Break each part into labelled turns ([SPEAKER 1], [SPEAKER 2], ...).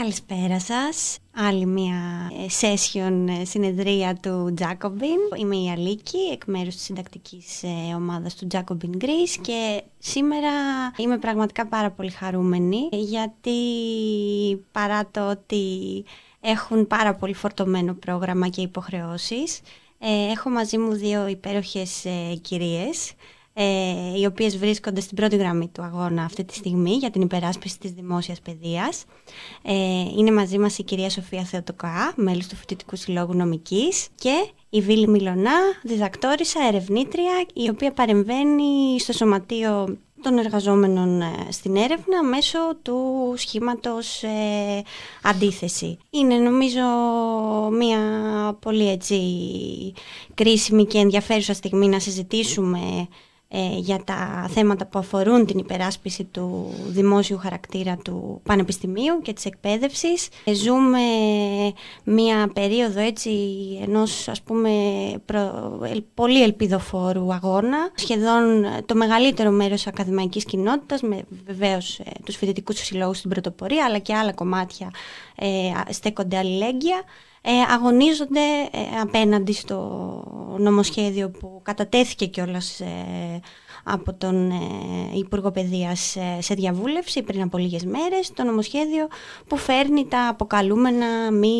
[SPEAKER 1] Καλησπέρα σας. Άλλη μια ε, session ε, συνεδρία του Jacobin. Είμαι η Αλίκη, εκ μέρους της συντακτικής ε, ομάδας του Jacobin Greece και σήμερα είμαι πραγματικά πάρα πολύ χαρούμενη γιατί παρά το ότι έχουν πάρα πολύ φορτωμένο πρόγραμμα και υποχρεώσεις έχω μαζί μου δύο υπέροχες κυρίες ε, οι οποίες βρίσκονται στην πρώτη γραμμή του αγώνα αυτή τη στιγμή για την υπεράσπιση της δημόσιας παιδείας. Ε, είναι μαζί μας η κυρία Σοφία Θεοτοκά, μέλος του Φοιτητικού Συλλόγου Νομικής και η Βίλη Μιλονά, διδακτόρισα, ερευνήτρια, η οποία παρεμβαίνει στο σωματείο των εργαζόμενων ε, στην έρευνα μέσω του σχήματος ε, αντίθεση. Είναι νομίζω μια πολύ έτσι κρίσιμη και ενδιαφέρουσα στιγμή να συζητήσουμε ε, για τα θέματα που αφορούν την υπεράσπιση του δημόσιου χαρακτήρα του πανεπιστημίου και της εκπαίδευσης. Ε, ζούμε μία περίοδο έτσι ενός ας πούμε πολύ ελπιδοφόρου αγώνα. Σχεδόν το μεγαλύτερο μέρος της ακαδημαϊκής κοινότητας με βεβαίως ε, τους φοιτητικούς συλλόγους στην πρωτοπορία αλλά και άλλα κομμάτια στέκονται αλληλέγγυα ε, αγωνίζονται ε, απέναντι στο νομοσχέδιο που κατατέθηκε κιόλας ε, από τον ε, Υπουργό Παιδείας σε διαβούλευση πριν από λίγες μέρες το νομοσχέδιο που φέρνει τα αποκαλούμενα μη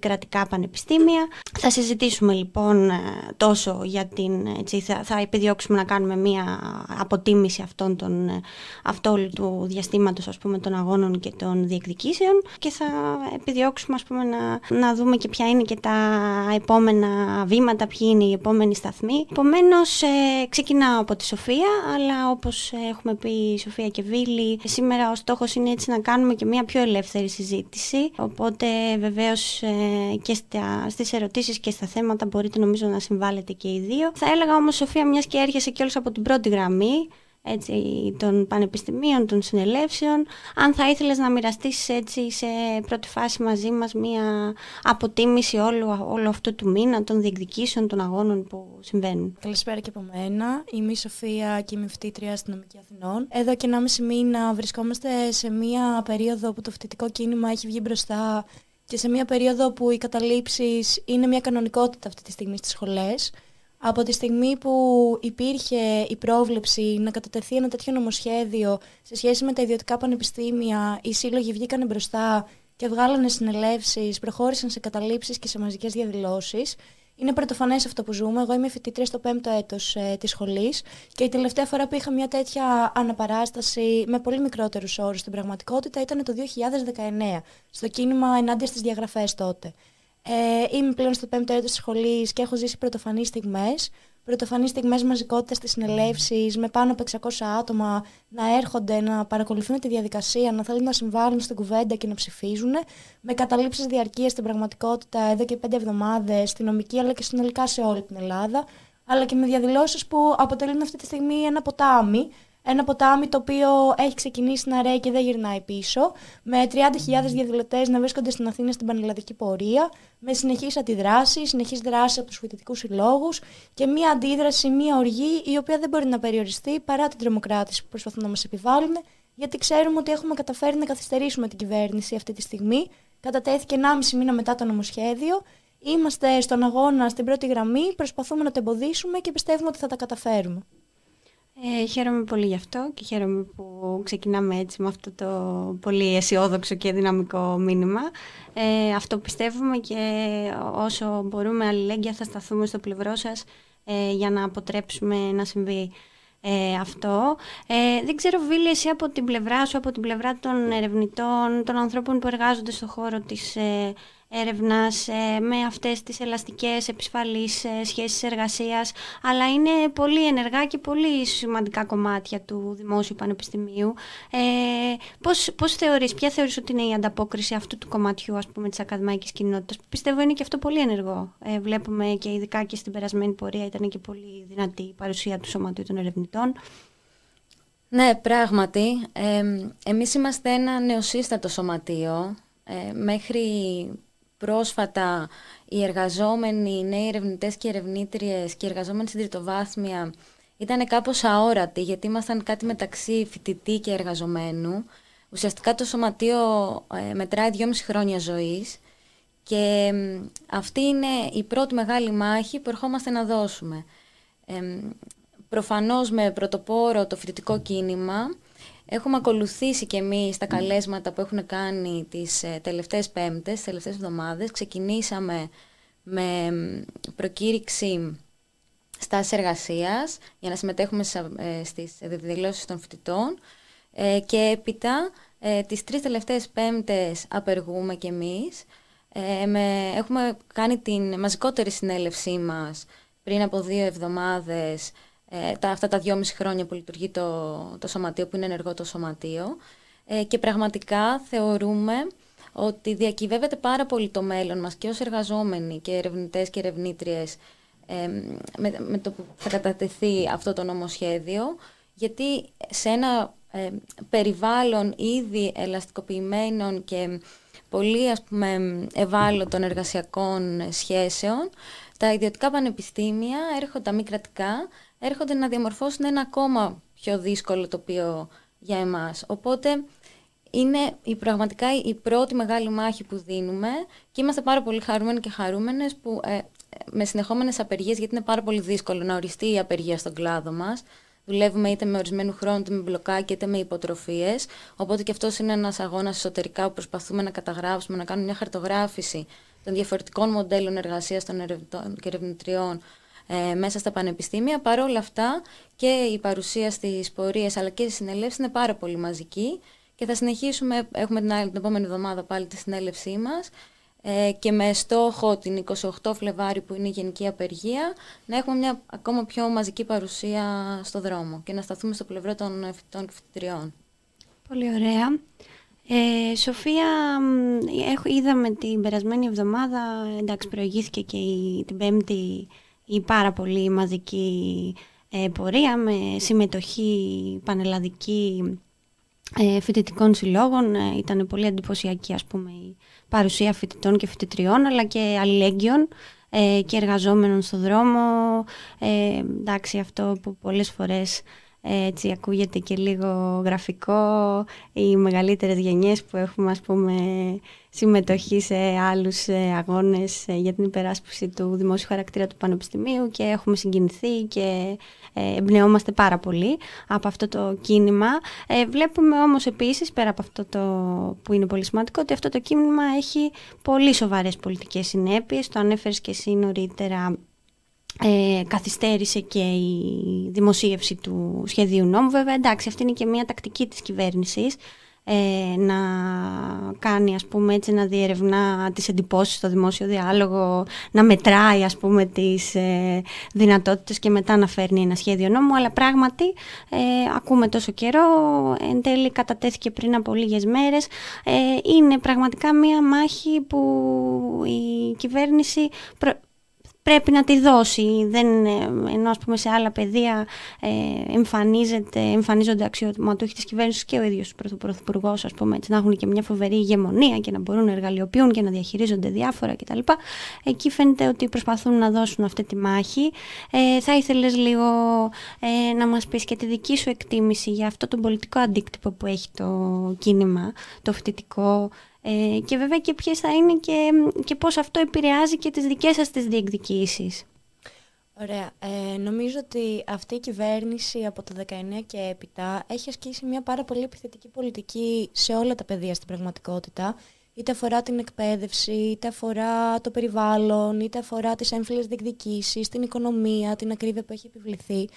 [SPEAKER 1] κρατικά πανεπιστήμια. Θα συζητήσουμε λοιπόν ε, τόσο για την, έτσι, θα, θα επιδιώξουμε να κάνουμε μία αποτίμηση αυτών των, ε, αυτού του διαστήματος ας πούμε των αγώνων και των διεκδικήσεων και θα επιδιώξουμε ας πούμε να, να δούμε και ποια είναι και τα επόμενα βήματα, ποιοι είναι οι επόμενοι σταθμοί. Επομένως, ε, ξεκινάω από τη Σοφία αλλά όπως έχουμε πει η Σοφία και Βίλη, σήμερα ο στόχος είναι έτσι να κάνουμε και μια πιο ελεύθερη συζήτηση, οπότε βεβαίως ε, και στα, στις ερωτήσεις και στα θέματα μπορείτε νομίζω να συμβάλλετε και οι δύο. Θα έλεγα όμως Σοφία μιας και έρχεσαι κιόλας από την πρώτη γραμμή, έτσι, των πανεπιστημίων, των συνελεύσεων. Αν θα ήθελες να μοιραστείς έτσι σε πρώτη φάση μαζί μας μία αποτίμηση όλου, όλου αυτού του μήνα, των διεκδικήσεων, των αγώνων που συμβαίνουν.
[SPEAKER 2] Καλησπέρα και από μένα. Είμαι η Σοφία και είμαι φοιτήτρια αστυνομική Αθηνών. Εδώ και 1,5 μήνα βρισκόμαστε σε μία περίοδο που το φοιτητικό κίνημα έχει βγει μπροστά και σε μία περίοδο που οι καταλήψεις είναι μια κανονικότητα αυτή τη στιγμή στις σχολές. Από τη στιγμή που υπήρχε η πρόβλεψη να κατατεθεί ένα τέτοιο νομοσχέδιο σε σχέση με τα ιδιωτικά πανεπιστήμια, οι σύλλογοι βγήκαν μπροστά και βγάλανε συνελεύσεις, προχώρησαν σε καταλήψεις και σε μαζικές διαδηλώσεις. Είναι πρωτοφανές αυτό που ζούμε. Εγώ είμαι φοιτήτρια στο πέμπτο έτος ε, της σχολής και η τελευταία φορά που είχα μια τέτοια αναπαράσταση με πολύ μικρότερους όρους στην πραγματικότητα ήταν το 2019, στο κίνημα ενάντια στις διαγραφές τότε. Ε, είμαι πλέον στο πέμπτο έτος της σχολής και έχω ζήσει πρωτοφανείς στιγμές. Πρωτοφανείς στιγμές μαζικότητας στις συνελεύσεις, με πάνω από 600 άτομα να έρχονται, να παρακολουθούν τη διαδικασία, να θέλουν να συμβάλλουν στην κουβέντα και να ψηφίζουν. Με καταλήψεις διαρκείας στην πραγματικότητα εδώ και πέντε εβδομάδες, στη νομική αλλά και συνολικά σε όλη την Ελλάδα. Αλλά και με διαδηλώσεις που αποτελούν αυτή τη στιγμή ένα ποτάμι ένα ποτάμι το οποίο έχει ξεκινήσει να ρέει και δεν γυρνάει πίσω, με 30.000 διαδηλωτές να βρίσκονται στην Αθήνα στην πανελλαδική πορεία, με συνεχείς αντιδράσεις, συνεχείς δράσεις από τους φοιτητικούς συλλόγους και μία αντίδραση, μία οργή η οποία δεν μπορεί να περιοριστεί παρά την τρομοκράτηση που προσπαθούν να μας επιβάλλουν, γιατί ξέρουμε ότι έχουμε καταφέρει να καθυστερήσουμε την κυβέρνηση αυτή τη στιγμή. Κατατέθηκε 1,5 μήνα μετά το νομοσχέδιο. Είμαστε στον αγώνα στην πρώτη γραμμή, προσπαθούμε να το εμποδίσουμε και πιστεύουμε ότι θα τα καταφέρουμε.
[SPEAKER 1] Ε, χαίρομαι πολύ γι' αυτό και χαίρομαι που ξεκινάμε έτσι με αυτό το πολύ αισιόδοξο και δυναμικό μήνυμα. Ε, αυτό πιστεύουμε και όσο μπορούμε αλληλέγγυα θα σταθούμε στο πλευρό σας ε, για να αποτρέψουμε να συμβεί ε, αυτό. Ε, δεν ξέρω, Βίλη, εσύ από την πλευρά σου, από την πλευρά των ερευνητών, των ανθρώπων που εργάζονται στον χώρο της ε, έρευνας ε, με αυτές τις ελαστικές επισφαλείς ε, σχέσεις εργασίας αλλά είναι πολύ ενεργά και πολύ σημαντικά κομμάτια του Δημόσιου Πανεπιστημίου. Ε, πώς, πώς θεωρείς, ποια θεωρείς ότι είναι η ανταπόκριση αυτού του κομματιού ας πούμε της ακαδημαϊκής κοινότητας; Που πιστεύω είναι και αυτό πολύ ενεργό. Ε, βλέπουμε και ειδικά και στην περασμένη πορεία ήταν και πολύ δυνατή η παρουσία του Σωματείου των Ερευνητών.
[SPEAKER 3] Ναι, πράγματι. Ε, εμείς είμαστε ένα νεοσύστατο σωματείο. Ε, μέχρι πρόσφατα οι εργαζόμενοι, οι νέοι ερευνητές και ερευνήτριες και οι εργαζόμενοι στην τριτοβάθμια ήταν κάπως αόρατοι γιατί ήμασταν κάτι μεταξύ φοιτητή και εργαζομένου. ουσιαστικά το σωματείο ε, μετράει δυόμιση χρόνια ζωής και αυτή είναι η πρώτη μεγάλη μάχη που ερχόμαστε να δώσουμε. Ε, προφανώς με πρωτοπόρο το φοιτητικό κίνημα, έχουμε ακολουθήσει και εμείς τα καλέσματα που έχουν κάνει τις ε, τελευταίες πέμπτες, τις τελευταίες εβδομάδες. Ξεκινήσαμε με προκήρυξη στάσης εργασίας για να συμμετέχουμε ε, στις δηλώσεις των φοιτητών ε, και έπειτα ε, τις τρεις τελευταίες πέμπτες απεργούμε κι εμείς. με, έχουμε κάνει την μαζικότερη συνέλευσή μας πριν από δύο εβδομάδες τα, αυτά τα δυόμιση χρόνια που λειτουργεί το, το σωματείο, που είναι ενεργό το σωματείο. Και πραγματικά θεωρούμε ότι διακυβεύεται πάρα πολύ το μέλλον μας και ως εργαζόμενοι και ερευνητές και ερευνήτριες με, με το που θα κατατεθεί αυτό το νομοσχέδιο, γιατί σε ένα ε, περιβάλλον ήδη ελαστικοποιημένων και πολύ ας πούμε ευάλωτων εργασιακών σχέσεων, τα ιδιωτικά πανεπιστήμια έρχονται, τα μη κρατικά, έρχονται να διαμορφώσουν ένα ακόμα πιο δύσκολο τοπίο για εμάς. Οπότε είναι η, πραγματικά η πρώτη μεγάλη μάχη που δίνουμε και είμαστε πάρα πολύ χαρούμενοι και χαρούμενες που ε, με συνεχόμενες απεργίες, γιατί είναι πάρα πολύ δύσκολο να οριστεί η απεργία στον κλάδο μας. Δουλεύουμε είτε με ορισμένου χρόνου, είτε με μπλοκάκι, είτε με υποτροφίες. Οπότε και αυτός είναι ένας αγώνας εσωτερικά που προσπαθούμε να καταγράψουμε, να κάνουμε μια χαρτογράφηση των διαφορετικών μοντέλων εργασίας των ερευνητών και ερευνητριών ε, μέσα στα πανεπιστήμια. Παρ' όλα αυτά και η παρουσία στις πορείες αλλά και στι συνελεύσεις είναι πάρα πολύ μαζική και θα συνεχίσουμε. Έχουμε την, άλλη, την επόμενη εβδομάδα πάλι τη συνέλευσή μας ε, και με στόχο την 28 Φλεβάρι που είναι η Γενική Απεργία να έχουμε μια ακόμα πιο μαζική παρουσία στο δρόμο και να σταθούμε στο πλευρό των φοιτητών και φοιτητριών.
[SPEAKER 1] Πολύ ωραία. Ε, Σοφία, είδαμε την περασμένη εβδομάδα, εντάξει προηγήθηκε και η, την πέμπτη η πάρα πολύ μαζική ε, πορεία με συμμετοχή πανελλαδική ε, φοιτητικών συλλόγων. Ε, ήταν πολύ εντυπωσιακή ας πούμε η παρουσία φοιτητών και φοιτητριών αλλά και αλληλέγγυων ε, και εργαζόμενων στο δρόμο. Ε, εντάξει, αυτό που πολλές φορές έτσι ακούγεται και λίγο γραφικό, οι μεγαλύτερες γενιές που έχουμε ας πούμε συμμετοχή σε άλλους ε, αγώνες ε, για την υπεράσπιση του δημόσιου χαρακτήρα του Πανεπιστημίου και έχουμε συγκινηθεί και ε, εμπνεόμαστε πάρα πολύ από αυτό το κίνημα. Βλέπουμε όμως επίσης, πέρα από αυτό το που είναι πολύ σημαντικό, ότι αυτό το κίνημα έχει πολύ σοβαρές πολιτικές συνέπειες. Το ανέφερες και εσύ νωρίτερα ε, καθυστέρησε και η δημοσίευση του σχεδίου νόμου. Βέβαια, εντάξει, αυτή είναι και μια τακτική της κυβέρνησης ε, να κάνει, ας πούμε, έτσι, να διερευνά τις εντυπώσεις στο δημόσιο διάλογο, να μετράει, ας πούμε, τις ε, δυνατότητες και μετά να φέρνει ένα σχέδιο νόμου, αλλά πράγματι ε, ακούμε τόσο καιρό, εν τέλει κατατέθηκε πριν από λίγες μέρες, ε, είναι πραγματικά μία μάχη που η κυβέρνηση πρέπει να τη δώσει. Δεν, ε, ενώ ας πούμε σε άλλα πεδία ε, εμφανίζεται, εμφανίζονται αξιωματούχοι της κυβέρνησης και ο ίδιος ο Πρωθυπουργός ας πούμε έτσι, να έχουν και μια φοβερή ηγεμονία και να μπορούν να εργαλειοποιούν και να διαχειρίζονται διάφορα κτλ. Εκεί φαίνεται ότι προσπαθούν να δώσουν αυτή τη μάχη. Ε, θα ήθελες λίγο ε, να μας πεις και τη δική σου εκτίμηση για αυτό το πολιτικό αντίκτυπο που έχει το κίνημα, το φοιτητικό, ε, και βέβαια και ποιες θα είναι και, και πώς αυτό επηρεάζει και τις δικές σας τις διεκδικήσεις.
[SPEAKER 2] Ωραία. Ε, νομίζω ότι αυτή η κυβέρνηση από το 19 και έπειτα έχει ασκήσει μια πάρα πολύ επιθετική πολιτική σε όλα τα πεδία στην πραγματικότητα. Είτε αφορά την εκπαίδευση, είτε αφορά το περιβάλλον, είτε αφορά τις έμφυλες διεκδικήσεις, την οικονομία, την ακρίβεια που έχει επιβληθεί.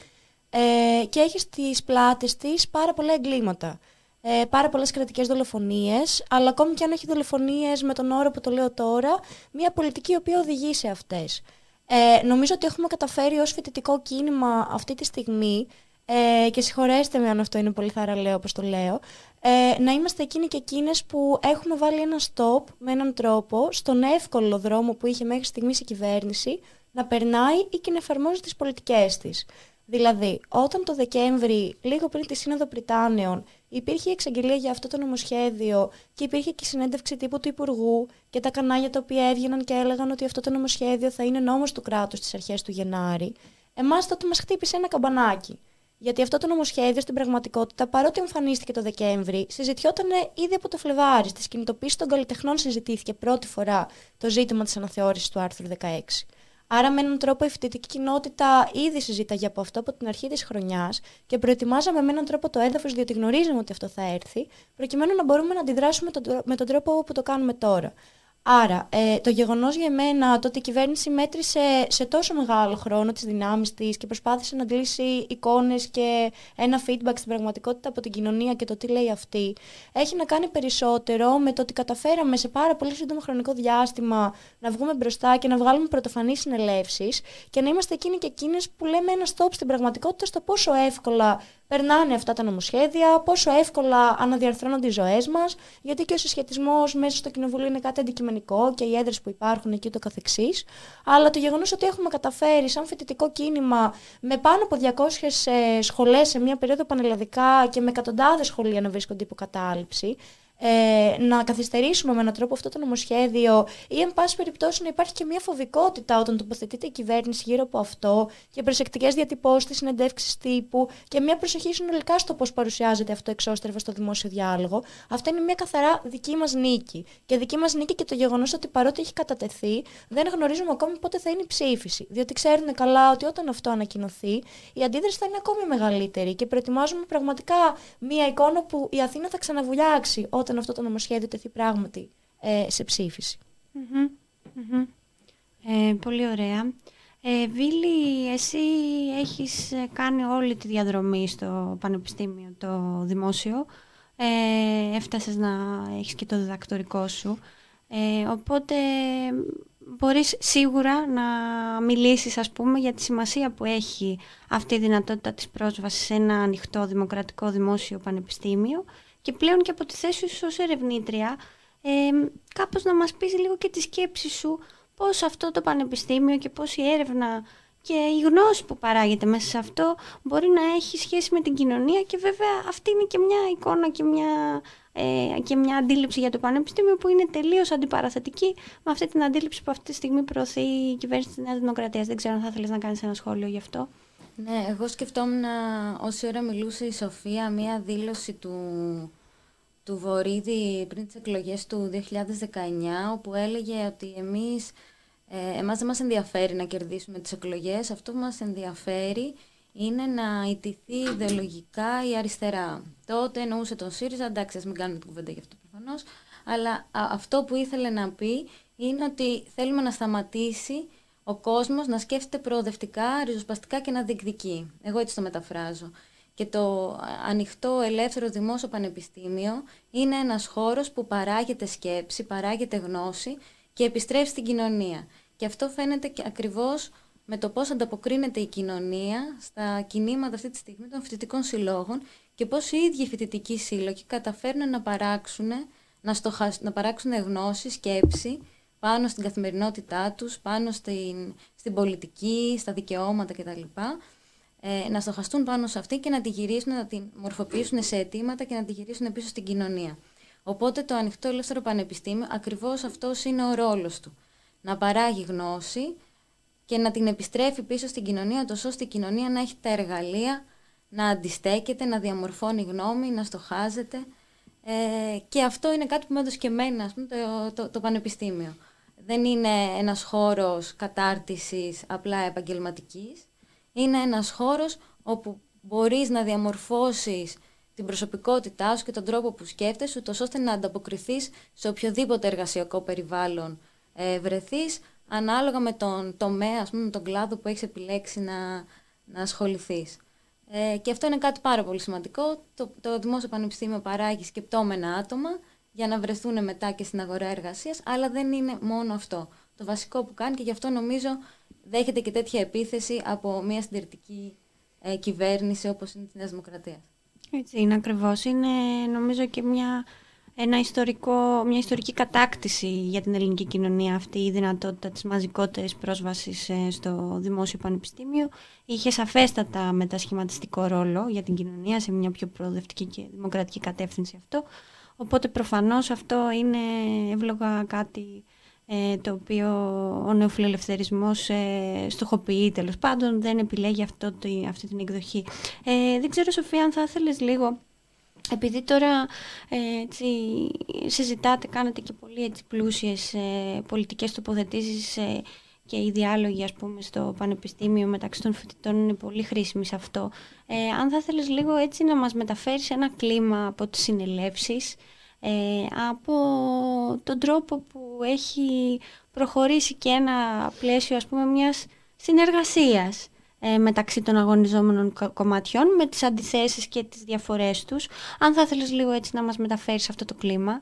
[SPEAKER 2] Ε, και έχει στις πλάτες της πάρα πολλά εγκλήματα ε, πάρα πολλές κρατικές δολοφονίες, αλλά ακόμη και αν έχει δολοφονίες με τον όρο που το λέω τώρα, μια πολιτική η οποία οδηγεί σε αυτές. Ε, νομίζω ότι έχουμε καταφέρει ως φοιτητικό κίνημα αυτή τη στιγμή, ε, και συγχωρέστε με αν αυτό είναι πολύ θαραλέο όπως το λέω, ε, να είμαστε εκείνοι και εκείνες που έχουμε βάλει ένα stop με έναν τρόπο στον εύκολο δρόμο που είχε μέχρι στιγμής η κυβέρνηση να περνάει ή και να εφαρμόζει τις πολιτικές της. Δηλαδή, όταν το Δεκέμβρη, λίγο πριν τη Σύνοδο Πριτάνεων, υπήρχε η εξαγγελία για αυτό το νομοσχέδιο και υπήρχε και η συνέντευξη τύπου του Υπουργού και τα κανάλια τα οποία έβγαιναν και έλεγαν ότι αυτό το νομοσχέδιο θα είναι νόμος του κράτους στις αρχές του Γενάρη, εμάς τότε μας χτύπησε ένα καμπανάκι. Γιατί αυτό το νομοσχέδιο στην πραγματικότητα, παρότι εμφανίστηκε το Δεκέμβρη, συζητιόταν ήδη από το Φλεβάρι. Στις κινητοποίησεις των καλλιτεχνών συζητήθηκε πρώτη φορά το ζήτημα της αναθεώρησης του άρθρου 16. Άρα, με έναν τρόπο, η φοιτητική κοινότητα ήδη συζήταγε από αυτό από την αρχή της χρονιάς και προετοιμάζαμε με έναν τρόπο το έδαφος, διότι γνωρίζαμε ότι αυτό θα έρθει, προκειμένου να μπορούμε να αντιδράσουμε με τον τρόπο που το κάνουμε τώρα. Άρα, ε, το γεγονός για μένα το ότι η κυβέρνηση μέτρησε σε τόσο μεγάλο χρόνο τις δυνάμεις της και προσπάθησε να αντλήσει εικόνες και ένα feedback στην πραγματικότητα από την κοινωνία και το τι λέει αυτή, έχει να κάνει περισσότερο με το ότι καταφέραμε σε πάρα πολύ σύντομο χρονικό διάστημα να βγούμε μπροστά και να βγάλουμε πρωτοφανείς συνελεύσεις και να είμαστε εκείνοι και εκείνες που λέμε ένα stop στην πραγματικότητα στο πόσο εύκολα περνάνε αυτά τα νομοσχέδια, πόσο εύκολα αναδιαρθρώνονται οι ζωές μας, γιατί και ο συσχετισμός μέσα στο κοινοβούλιο είναι κάτι αντικειμενικό και οι έδρε που υπάρχουν εκεί το καθεξής. Αλλά το γεγονός ότι έχουμε καταφέρει σαν φοιτητικό κίνημα με πάνω από 200 ε, σχολές σε μια περίοδο πανελλαδικά και με εκατοντάδες σχολεία να βρίσκονται υποκατάληψη, ε, να καθυστερήσουμε με έναν τρόπο αυτό το νομοσχέδιο ή, εν πάση περιπτώσει, να υπάρχει και μια φοβικότητα όταν τοποθετείται η κυβέρνηση γύρω από αυτό και προσεκτικές διατυπώσεις, συνεντεύξεις τύπου και μια προσοχή συνολικά στο πώς παρουσιάζεται αυτό εξώστρεφα στο δημόσιο διάλογο. Αυτά είναι μια καθαρά δική μας νίκη. Και δική μας νίκη και το γεγονός ότι παρότι έχει κατατεθεί, δεν γνωρίζουμε ακόμη πότε θα είναι η ψήφιση. Διότι ξέρουν καλά ότι όταν αυτό ανακοινωθεί, η αντίδραση θα είναι ακόμη μεγαλύτερη και προετοιμάζουμε πραγματικά μια εικόνα που η Αθήνα θα ξαναβουλιάξει όταν όταν αυτό το νομοσχέδιο τεθεί πράγματι ε, σε ψηφιση
[SPEAKER 1] Ε, πολύ ωραία. Ε, Βίλη, εσύ έχεις ε, κάνει όλη τη διαδρομή στο Πανεπιστήμιο, το δημόσιο. Ε, έφτασες να έχεις και το διδακτορικό σου. Ε, οπότε μπορείς σίγουρα να μιλήσεις, ας πούμε, για τη σημασία που έχει αυτή η δυνατότητα της πρόσβασης σε ένα ανοιχτό δημοκρατικό δημόσιο πανεπιστήμιο και πλέον και από τη θέση σου ως ερευνήτρια, ε, κάπως να μας πεις λίγο και τη σκέψη σου πώς αυτό το πανεπιστήμιο και πώς η έρευνα και η γνώση που παράγεται μέσα σε αυτό μπορεί να έχει σχέση με την κοινωνία και βέβαια αυτή είναι και μια εικόνα και μια, ε, και μια αντίληψη για το πανεπιστήμιο που είναι τελείως αντιπαραθετική με αυτή την αντίληψη που αυτή τη στιγμή προωθεί η κυβέρνηση της Νέας Δημοκρατίας. Δεν ξέρω αν θα ήθελες να κάνεις ένα σχόλιο γι' αυτό.
[SPEAKER 3] Ναι, εγώ σκεφτόμουν όση ώρα μιλούσε η Σοφία μία δήλωση του, του Βορύδη πριν τις εκλογές του 2019 όπου έλεγε ότι εμείς, ε, εμάς δεν μας ενδιαφέρει να κερδίσουμε τις εκλογές, αυτό που μας ενδιαφέρει είναι να ιτηθεί ιδεολογικά η αριστερά. Τότε εννοούσε τον ΣΥΡΙΖΑ, εντάξει ας μην κάνουμε την κουβέντα γι' αυτό προφανώς, αλλά αυτό που ήθελε να πει είναι ότι θέλουμε να σταματήσει ο κόσμος να σκέφτεται προοδευτικά, ριζοσπαστικά και να διεκδικεί. Εγώ έτσι το μεταφράζω. Και το ανοιχτό ελεύθερο δημόσιο πανεπιστήμιο είναι ένας χώρος που παράγεται σκέψη, παράγεται γνώση και επιστρέφει στην κοινωνία. Και αυτό φαίνεται και ακριβώς με το πώς ανταποκρίνεται η κοινωνία στα κινήματα αυτή τη στιγμή των φοιτητικών συλλόγων και πώς οι ίδιοι φοιτητικοί σύλλογοι καταφέρνουν να παράξουν, να, να παράξουν γνώση, σκέψη πάνω στην καθημερινότητά τους, πάνω στην, στην πολιτική, στα δικαιώματα κτλ. Ε, να στοχαστούν πάνω σε αυτή και να τη γυρίσουν, να την μορφοποιήσουν σε αιτήματα και να τη γυρίσουν πίσω στην κοινωνία. Οπότε το ανοιχτό ελεύθερο πανεπιστήμιο ακριβώς αυτός είναι ο ρόλος του. Να παράγει γνώση και να την επιστρέφει πίσω στην κοινωνία, τόσο ώστε η κοινωνία να έχει τα εργαλεία να αντιστέκεται, να διαμορφώνει γνώμη, να στοχάζεται. Ε, και αυτό είναι κάτι που με έδωσε και εμένα, το, το, το πανεπιστήμιο δεν είναι ένας χώρος κατάρτισης απλά επαγγελματικής. Είναι ένας χώρος όπου μπορείς να διαμορφώσεις την προσωπικότητά σου και τον τρόπο που σκέφτεσαι, ούτως ώστε να ανταποκριθείς σε οποιοδήποτε εργασιακό περιβάλλον ε, βρεθείς, ανάλογα με τον τομέα, ας πούμε, με τον κλάδο που έχεις επιλέξει να, να ασχοληθείς. Ε, και αυτό είναι κάτι πάρα πολύ σημαντικό. Το, το Δημόσιο Πανεπιστήμιο παράγει σκεπτόμενα άτομα, για να βρεθούν μετά και στην αγορά εργασίας, αλλά δεν είναι μόνο αυτό. Το βασικό που κάνει και γι' αυτό νομίζω δέχεται και τέτοια επίθεση από μια συντηρητική ε, κυβέρνηση όπως είναι της Νέας Δημοκρατίας.
[SPEAKER 1] Έτσι είναι ακριβώς. Είναι νομίζω και μια, ένα ιστορικό, μια ιστορική κατάκτηση για την ελληνική κοινωνία αυτή η δυνατότητα της μαζικότερης πρόσβασης ε, στο δημόσιο πανεπιστήμιο. Είχε σαφέστατα μετασχηματιστικό ρόλο για την κοινωνία σε μια πιο προοδευτική και δημοκρατική κατεύθυνση αυτό. Οπότε προφανώς αυτό είναι εύλογα κάτι ε, το οποίο ο νεοφιλελευθερισμός ε, στοχοποιεί τέλος πάντων, δεν επιλέγει αυτό, αυτή την εκδοχή. Ε, δεν ξέρω Σοφία αν θα ήθελες λίγο επειδή τώρα ε, έτσι, συζητάτε, κάνετε και πολύ έτσι, πλούσιες ε, πολιτικές τοποθετήσεις ε, και οι διάλογοι ας πούμε, στο πανεπιστήμιο μεταξύ των φοιτητών είναι πολύ χρήσιμοι σε αυτό. Ε, αν θα ήθελες λίγο έτσι να μας μεταφέρεις ένα κλίμα από τις συνελεύσεις, ε, από τον τρόπο που έχει προχωρήσει και ένα πλαίσιο ας πούμε μιας συνεργασίας ε, μεταξύ των αγωνιζόμενων κομματιών με τις αντιθέσεις και τις διαφορές τους. Αν θα ήθελες λίγο έτσι να μας μεταφέρεις αυτό το κλίμα.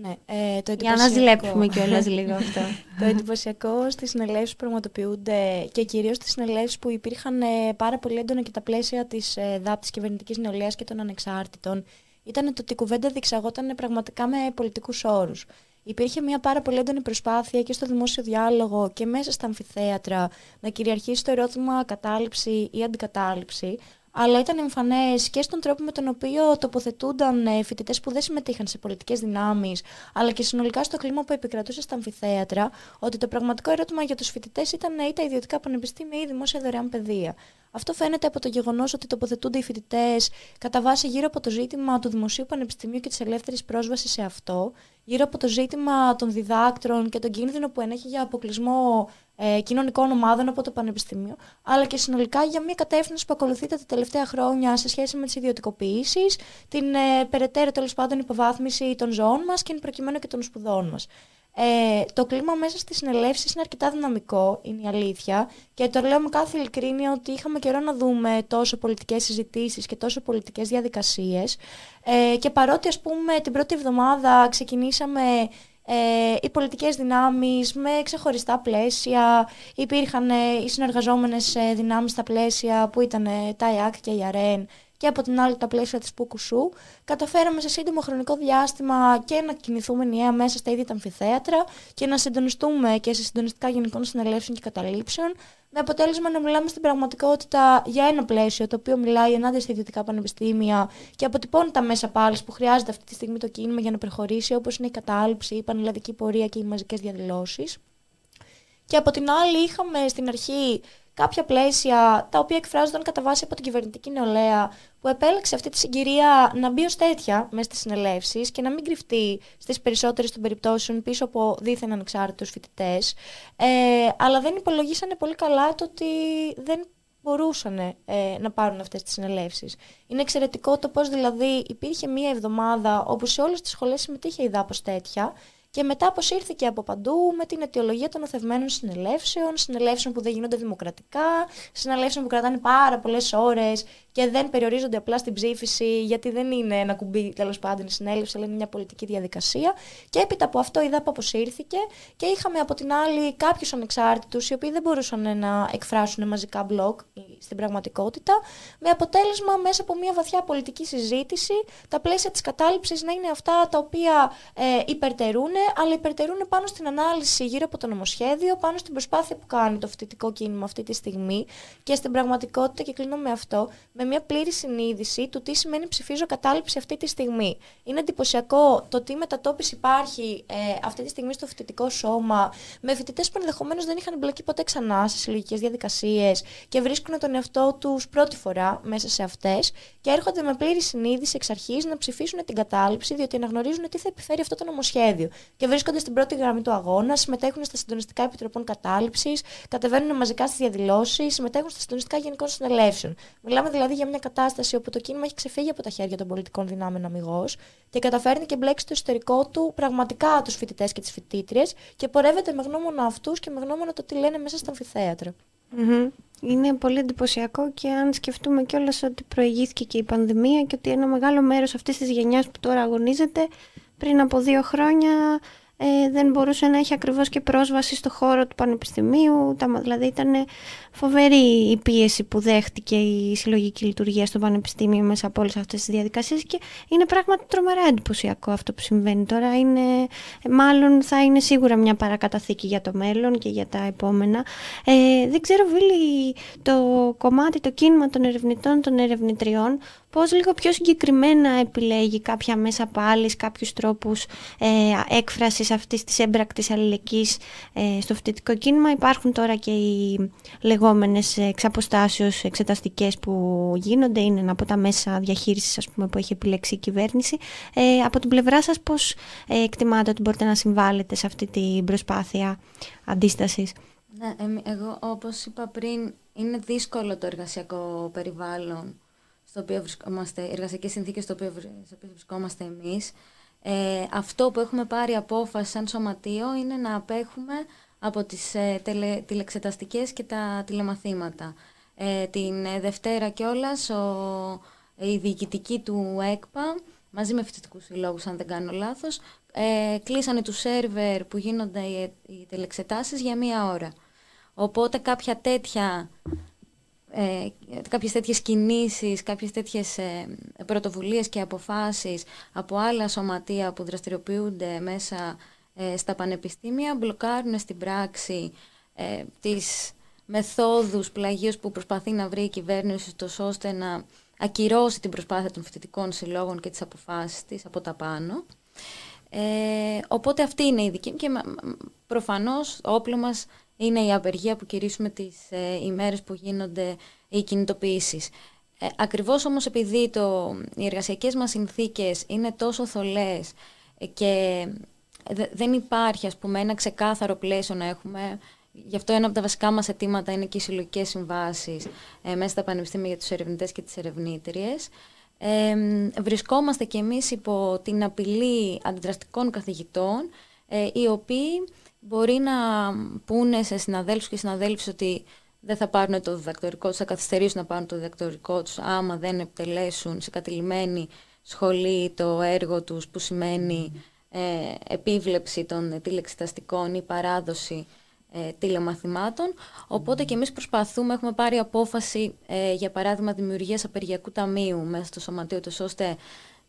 [SPEAKER 2] Ναι, ε, το
[SPEAKER 1] Για να ζηλέψουμε κιόλας λίγο αυτό.
[SPEAKER 2] το εντυπωσιακό στις συνελεύσεις που πραγματοποιούνται και κυρίως στις συνελεύσεις που υπήρχαν ε, πάρα πολύ έντονα και τα πλαίσια της ε, ΔΑΠ, της κυβερνητικής νεολαίας και των ανεξάρτητων, ήταν το ότι η κουβέντα διεξαγόταν πραγματικά με πολιτικούς όρους. Υπήρχε μια πάρα πολύ έντονη προσπάθεια και στο δημόσιο διάλογο και μέσα στα αμφιθέατρα να κυριαρχήσει το ερώτημα κατάληψη ή αντικατάληψη, αλλά ήταν εμφανές και στον τρόπο με τον οποίο τοποθετούνταν ε, φοιτητές που δεν συμμετείχαν σε πολιτικές δυνάμεις, αλλά και συνολικά στο κλίμα που επικρατούσε στα αμφιθέατρα, ότι το πραγματικό ερώτημα για τους φοιτητές ήταν ή τα ιδιωτικά πανεπιστήμια ή η δημόσια δωρεάν παιδεία. Αυτό φαίνεται από το γεγονός ότι τοποθετούνται οι φοιτητές κατά βάση γύρω από το ζήτημα του δημοσίου πανεπιστημίου και της ελεύθερης πρόσβασης σε αυτό, γύρω από το ζήτημα των διδάκτρων και τον κίνδυνο που ενέχει για αποκλεισμό ε, κοινωνικών ομάδων από το Πανεπιστήμιο, αλλά και συνολικά για μια κατεύθυνση που ακολουθείται τα τελευταία χρόνια σε σχέση με τις ιδιωτικοποιήσεις, την ε, περαιτέρω τέλος πάντων υποβάθμιση των ζώων μας και προκειμένου και των σπουδών μας. Ε, το κλίμα μέσα στις συνελεύσεις είναι αρκετά δυναμικό, είναι η αλήθεια. Και το λέω με κάθε ειλικρίνεια ότι είχαμε καιρό να δούμε τόσο πολιτικές συζητήσεις και τόσο πολιτικές διαδικασίες. Ε, και παρότι ας πούμε την πρώτη εβδομάδα ξεκινήσαμε ε, οι πολιτικές δυνάμεις με ξεχωριστά πλαίσια, υπήρχαν ε, οι συνεργαζόμενες ε, δυνάμεις στα πλαίσια που ήταν τα ΕΑΚ και η ΑΡΕΝ και από την άλλη τα πλαίσια της Πουκουσού, καταφέραμε σε σύντομο χρονικό διάστημα και να κινηθούμε ενιαία μέσα στα ίδια τα αμφιθέατρα και να συντονιστούμε και σε συντονιστικά γενικών συνελεύσεων και καταλήψεων, με αποτέλεσμα να μιλάμε στην πραγματικότητα για ένα πλαίσιο το οποίο μιλάει ενάντια στα ιδιωτικά πανεπιστήμια και αποτυπώνει τα μέσα πάλι που χρειάζεται αυτή τη στιγμή το κίνημα για να προχωρήσει, όπως είναι η κατάληψη, η πανελλαδική πορεία και οι μαζικές διαδηλώσεις. Και από την άλλη είχαμε στην αρχή κάποια πλαίσια τα οποία εκφράζονταν κατά βάση από την κυβερνητική νεολαία που επέλεξε αυτή τη συγκυρία να μπει ως τέτοια μέσα στις συνελεύσεις και να μην κρυφτεί στις περισσότερες των περιπτώσεων πίσω από δίθεν ανεξάρτητους φοιτητές. Ε, αλλά δεν υπολογίσανε πολύ καλά το ότι δεν μπορούσαν ε, να πάρουν αυτές τις συνελεύσεις. Είναι εξαιρετικό το πώς δηλαδή υπήρχε μία εβδομάδα όπου σε όλες τις σχολές συμμετείχε η ΔΑΠΟΣ τέτοια και μετά αποσύρθηκε από παντού με την αιτιολογία των οθευμένων συνελεύσεων, συνελεύσεων που δεν γίνονται δημοκρατικά, συνελεύσεων που κρατάνε πάρα πολλές ώρες και δεν περιορίζονται απλά στην ψήφιση, γιατί δεν είναι ένα κουμπί τέλος πάντων η συνέλευση, αλλά είναι μια πολιτική διαδικασία. Και έπειτα από αυτό η ΔΑΠ αποσύρθηκε και είχαμε από την άλλη κάποιους ανεξάρτητους, οι οποίοι δεν μπορούσαν να εκφράσουν μαζικά μπλοκ στην πραγματικότητα, με αποτέλεσμα μέσα από μια βαθιά πολιτική συζήτηση τα πλαίσια της κατάληψης να είναι αυτά τα οποία ε, υπερτερούν, αλλά υπερτερούν πάνω στην ανάλυση γύρω από το νομοσχέδιο, πάνω στην προσπάθεια που κάνει το φοιτητικό κίνημα αυτή τη στιγμή και στην πραγματικότητα, και κλείνω με αυτό, με μια πλήρη συνείδηση του τι σημαίνει ψηφίζω κατάληψη αυτή τη στιγμή. Είναι εντυπωσιακό το τι μετατόπιση υπάρχει ε, αυτή τη στιγμή στο φοιτητικό σώμα με φοιτητές που ενδεχομένως δεν είχαν εμπλακεί ποτέ ξανά σε συλλογικές διαδικασίες και βρίσκουν τον εαυτό τους πρώτη φορά μέσα σε αυτές και έρχονται με πλήρη συνείδηση εξ αρχής να ψηφίσουν την κατάληψη διότι αναγνωρίζουν τι θα επιφέρει αυτό το νομοσχέδιο. Και βρίσκονται στην πρώτη γραμμή του αγώνα, συμμετέχουν στα συντονιστικά επιτροπών κατάληψης, κατεβαίνουν μαζικά στις διαδηλώσεις, συμμετέχουν στα συντονιστικά γενικών συνελεύσεων. Μιλάμε δηλαδή για μια κατάσταση όπου το κίνημα έχει ξεφύγει από τα χέρια των πολιτικών δυνάμεων αμυγός και καταφέρνει και μπλέξει στο εσωτερικό του πραγματικά τους φοιτητές και τις φοιτήτριες και πορεύεται με γνώμονα αυτούς και με γνώμονα το τι λένε μέσα στα αμφιθέατρα.
[SPEAKER 1] Είναι πολύ εντυπωσιακό και αν σκεφτούμε κιόλας ότι προηγήθηκε και η πανδημία και ότι ένα μεγάλο μέρος αυτής της γενιάς που τώρα αγωνίζεται πριν από δύο χρόνια ε, δεν μπορούσε να έχει ακριβώς και πρόσβαση στο χώρο του πανεπιστημίου. Δηλαδή ήταν φοβερή η πίεση που δέχτηκε η συλλογική λειτουργία στο πανεπιστήμιο μέσα από όλες αυτές τις διαδικασίες και είναι πράγματι τρομερά εντυπωσιακό αυτό που συμβαίνει τώρα. Είναι, μάλλον θα είναι σίγουρα μια παρακαταθήκη για το μέλλον και για τα επόμενα. Ε, δεν ξέρω Βίλη, το κομμάτι, το κίνημα των ερευνητών, των ερευνητριών πώς λίγο πιο συγκεκριμένα επιλέγει κάποια μέσα πάλι, κάποιους τρόπους ε, έκφρασης απόφασης αυτής της έμπρακτης αλληλεγγύης ε, στο φοιτητικό κίνημα. Υπάρχουν τώρα και οι λεγόμενες εξαποστάσεως εξεταστικές που γίνονται, είναι ένα από τα μέσα διαχείρισης ας πούμε, που έχει επιλέξει η κυβέρνηση. Ε, από την πλευρά σας πώς ε, εκτιμάτε ότι μπορείτε να συμβάλλετε σε αυτή την προσπάθεια αντίστασης;
[SPEAKER 3] Ναι, εγώ όπως είπα πριν, είναι δύσκολο το εργασιακό περιβάλλον στο οποίο βρισκόμαστε, οι εργασιακές συνθήκες στο οποίο, βρισκόμαστε εμείς. Ε, αυτό που έχουμε πάρει απόφαση σαν σωματείο είναι να απέχουμε από τις ε, τελε, τηλεξεταστικές και τα τηλεμαθήματα. Ε, την ε, Δευτέρα κιόλας ο, η διοικητική του ΕΚΠΑ μαζί με φοιτητικούς συλλόγους αν δεν κάνω λάθος ε, κλείσανε τους σερβερ που γίνονται οι, οι τελεξετάσεις για μία ώρα. Οπότε κάποια τέτοια ε, κάποιες τέτοιες κινήσεις, κάποιες τέτοιες ε, πρωτοβουλίες και αποφάσεις από άλλα σωματεία που δραστηριοποιούνται μέσα ε, στα πανεπιστήμια μπλοκάρουν στην πράξη ε, τις μεθόδους πλαγίως που προσπαθεί να βρει η κυβέρνηση τόσο ώστε να ακυρώσει την προσπάθεια των φοιτητικών συλλόγων και τις αποφάσεις της από τα πάνω. Ε, οπότε αυτή είναι η δική μου και προφανώς το όπλο μας είναι η απεργία που κηρύσουμε τις ε, ημέρες που γίνονται οι κινητοποιήσεις. Ε, ακριβώς όμως επειδή το, οι εργασιακές μας συνθήκες είναι τόσο θολές ε, και δεν υπάρχει ας πούμε ένα ξεκάθαρο πλαίσιο να έχουμε Γι' αυτό ένα από τα βασικά μας αιτήματα είναι και οι συλλογικές συμβάσεις ε, μέσα στα πανεπιστήμια για τους ερευνητές και τις ερευνήτριες. Ε, βρισκόμαστε κι εμείς υπό την απειλή αντιδραστικών καθηγητών, ε, οι οποίοι μπορεί να πούνε σε συναδέλφους και συναδέλφους ότι δεν θα πάρουν το διδακτορικό τους, θα καθυστερήσουν να πάρουν το διδακτορικό τους άμα δεν επιτελέσουν σε κατηλημένη σχολή το έργο τους που σημαίνει ε, επίβλεψη των τηλεξεταστικών ή παράδοση ε, τηλεμαθημάτων. Οπότε και εμείς προσπαθούμε, έχουμε πάρει απόφαση ε, για παράδειγμα δημιουργίας απεργιακού ταμείου μέσα στο σωματείο του ώστε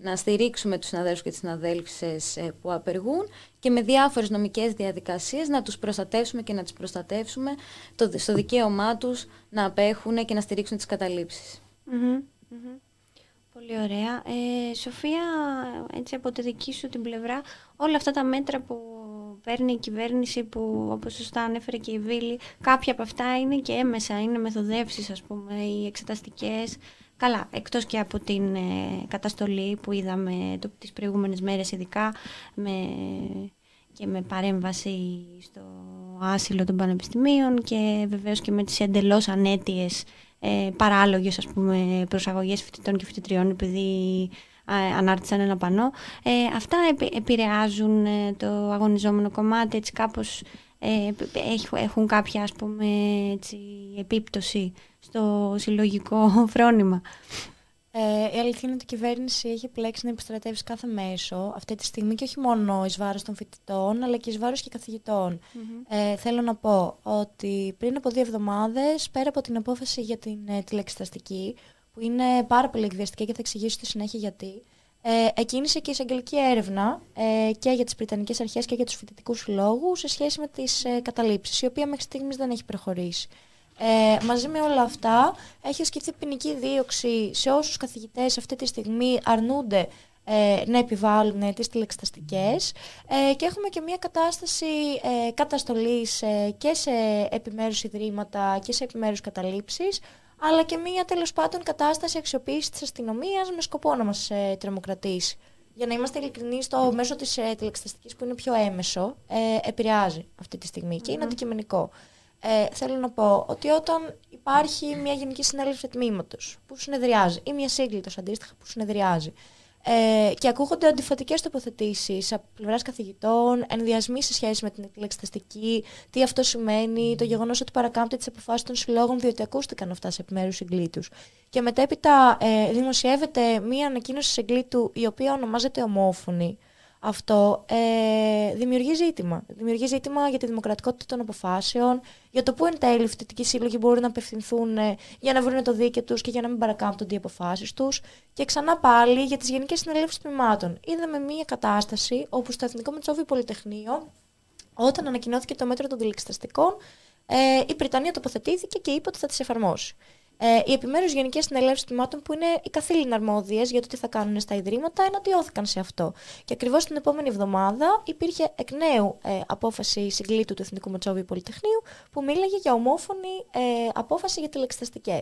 [SPEAKER 3] να στηρίξουμε τους συναδέλφους και τις συναδέλφισες ε, που απεργούν και με διάφορες νομικές διαδικασίες να τους προστατεύσουμε και να τις προστατεύσουμε το, στο δικαίωμά τους να απέχουν και να στηρίξουν τις καταληψεις
[SPEAKER 1] Πολύ ωραία. Ε, Σοφία, έτσι από τη δική σου την πλευρά, όλα αυτά τα μέτρα που παίρνει η κυβέρνηση που όπως σωστά ανέφερε και η Βίλη, κάποια από αυτά είναι και έμεσα, είναι μεθοδεύσεις ας πούμε, οι εξεταστικές, Καλά, εκτός και από την ε, καταστολή που είδαμε το, τις προηγούμενες μέρες ειδικά με, και με παρέμβαση στο άσυλο των πανεπιστημίων και βεβαίως και με τις εντελώς ανέτειες ε, παράλογες ας πούμε, προσαγωγές φοιτητών και φοιτητριών επειδή ε, ανάρτησαν ένα πανό. Ε, αυτά επηρεάζουν ε, το αγωνιζόμενο κομμάτι έτσι κάπως ε, έχουν κάποια ας πούμε έτσι, επίπτωση στο συλλογικό φρόνημα.
[SPEAKER 2] Ε, η αλήθεια είναι ότι η κυβέρνηση έχει επιλέξει να επιστρατεύσει κάθε μέσο αυτή τη στιγμή και όχι μόνο εις βάρος των φοιτητών αλλά και εις βάρος και καθηγητων Ε, θέλω να πω ότι πριν από δύο εβδομάδες πέρα από την απόφαση για την ε, τηλεξεταστική που είναι πάρα πολύ εκβιαστική και θα εξηγήσω στη συνέχεια γιατί ε, εκκίνησε και η εισαγγελική έρευνα ε, και για τις Βρυτανικές Αρχές και για τους φοιτητικούς λόγους σε σχέση με τις ε, καταλήψεις, η οποία μέχρι στιγμής δεν έχει προχωρήσει. Ε, μαζί με όλα αυτά έχει ασκηθεί ποινική δίωξη σε όσους καθηγητές αυτή τη στιγμή αρνούνται ε, να επιβάλλουν τις τηλεξεταστικές ε, και έχουμε και μια κατάσταση ε, καταστολής ε, και σε επιμέρους ιδρύματα και σε επιμέρους καταλήψεις αλλά και μια τέλος πάντων κατάσταση αξιοποίησης της αστυνομίας με σκοπό να μας ε, τρομοκρατήσει. Για να είμαστε ειλικρινεί, το μέσο της ε, τηλεξεταστική που είναι πιο έμεσο ε, επηρεάζει αυτή τη στιγμη και είναι αντικειμενικό. Ε, θέλω να πω ότι όταν υπάρχει μια γενική συνέλευση τμήματος που συνεδριάζει ή μια σύγκλιτο αντίστοιχα που συνεδριάζει ε, και ακούγονται αντιφατικές τοποθετήσεις από πλευράς καθηγητών, ενδιασμοί σε σχέση με την εξεταστική, τι αυτό σημαίνει, το γεγονός ότι παρακάμπτει τις αποφάσεις των συλλόγων, διότι ακούστηκαν αυτά σε επιμέρους συγκλήτου. Και μετέπειτα ε, δημοσιεύεται μία ανακοίνωση συγκλήτου η οποία ονομάζεται ομόφωνη αυτό ε, δημιουργεί ζήτημα. Δημιουργεί ζήτημα για τη δημοκρατικότητα των αποφάσεων, για το πού εν τέλει οι φοιτητικοί σύλλογοι μπορούν να απευθυνθούν ε, για να βρουν το δίκαιο τους και για να μην παρακάμπτονται οι αποφάσεις τους. Και ξανά πάλι για τις γενικές συνελεύσεις τμήματων. Είδαμε μία κατάσταση όπου στο Εθνικό Μετσόβιο Πολυτεχνείο, όταν ανακοινώθηκε το μέτρο των τηλεξεταστικών, ε, η Βρετανία τοποθετήθηκε και είπε ότι θα τις εφαρμόσει. Ε, οι επιμέρους γενικές συνελεύσεις τμήματων, που είναι οι καθήλυνα αρμόδιες για το τι θα κάνουν στα ιδρύματα, εναντιώθηκαν σε αυτό. Και ακριβώς την επόμενη εβδομάδα υπήρχε εκ νέου ε, απόφαση συγκλήτου του Εθνικού Μετσόβιου Πολυτεχνείου, που μίλαγε για ομόφωνη ε, απόφαση για τηλεξεταστικέ.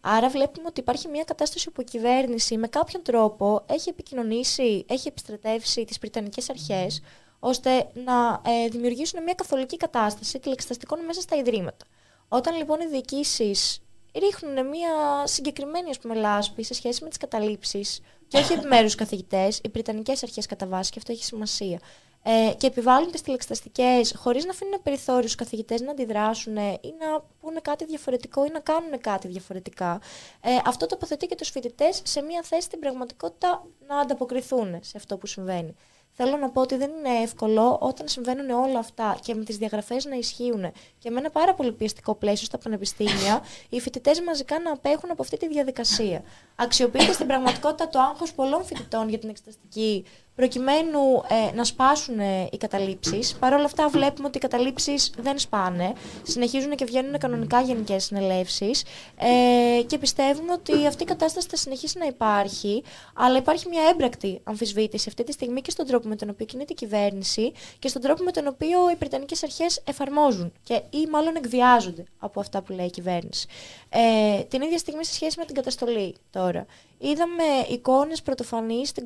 [SPEAKER 2] Άρα βλέπουμε ότι υπάρχει μια κατάσταση που η κυβέρνηση με κάποιον τρόπο έχει επικοινωνήσει, έχει επιστρατεύσει τις Βρυτανικές αρχές ώστε να ε, δημιουργήσουν μια καθολική κατάσταση τηλεξεταστικών μέσα στα ιδρύματα. Όταν λοιπόν οι διοικήσεις ρίχνουν μια συγκεκριμένη ας πούμε, λάσπη σε σχέση με τις καταλήψεις και όχι επιμέρους καθηγητές, οι Βρυτανικές αρχές κατά βάση και αυτό έχει σημασία ε, και επιβάλλουν τις τηλεξεταστικές χωρίς να αφήνουν περιθώριο στους καθηγητές να αντιδράσουν ή να πούνε κάτι διαφορετικό ή να κάνουν κάτι διαφορετικά. Ε, αυτό τοποθετεί και τους φοιτητές σε μια θέση στην πραγματικότητα να ανταποκριθούν σε αυτό που συμβαίνει. Θέλω να πω ότι δεν είναι εύκολο όταν συμβαίνουν όλα αυτά και με τις διαγραφές να ισχύουν και με ένα πάρα πολύ πιεστικό πλαίσιο στα πανεπιστήμια, οι φοιτητές μαζικά να απέχουν από αυτή τη διαδικασία. Αξιοποιείται στην πραγματικότητα το άγχος πολλών φοιτητών για την εξεταστική προκειμένου ε, να σπάσουν ε, οι καταλήψεις. Παρ' όλα αυτά, βλέπουμε ότι οι καταλήψεις δεν σπάνε. Συνεχίζουν και βγαίνουν κανονικά γενικές συνελεύσεις. Ε, και πιστεύουμε ότι αυτή η κατάσταση θα συνεχίσει να υπάρχει. Αλλά υπάρχει μια έμπρακτη αμφισβήτηση αυτή τη στιγμή και στον τρόπο με τον οποίο κινείται η κυβέρνηση και στον τρόπο με τον οποίο οι Βρετανικές αρχές εφαρμόζουν και, ή μάλλον εκβιάζονται από αυτά που λέει η κυβέρνηση. Ε, την ίδια στιγμή σε σχέση με την καταστολή τώρα. Είδαμε εικόνες πρωτοφανείς στην,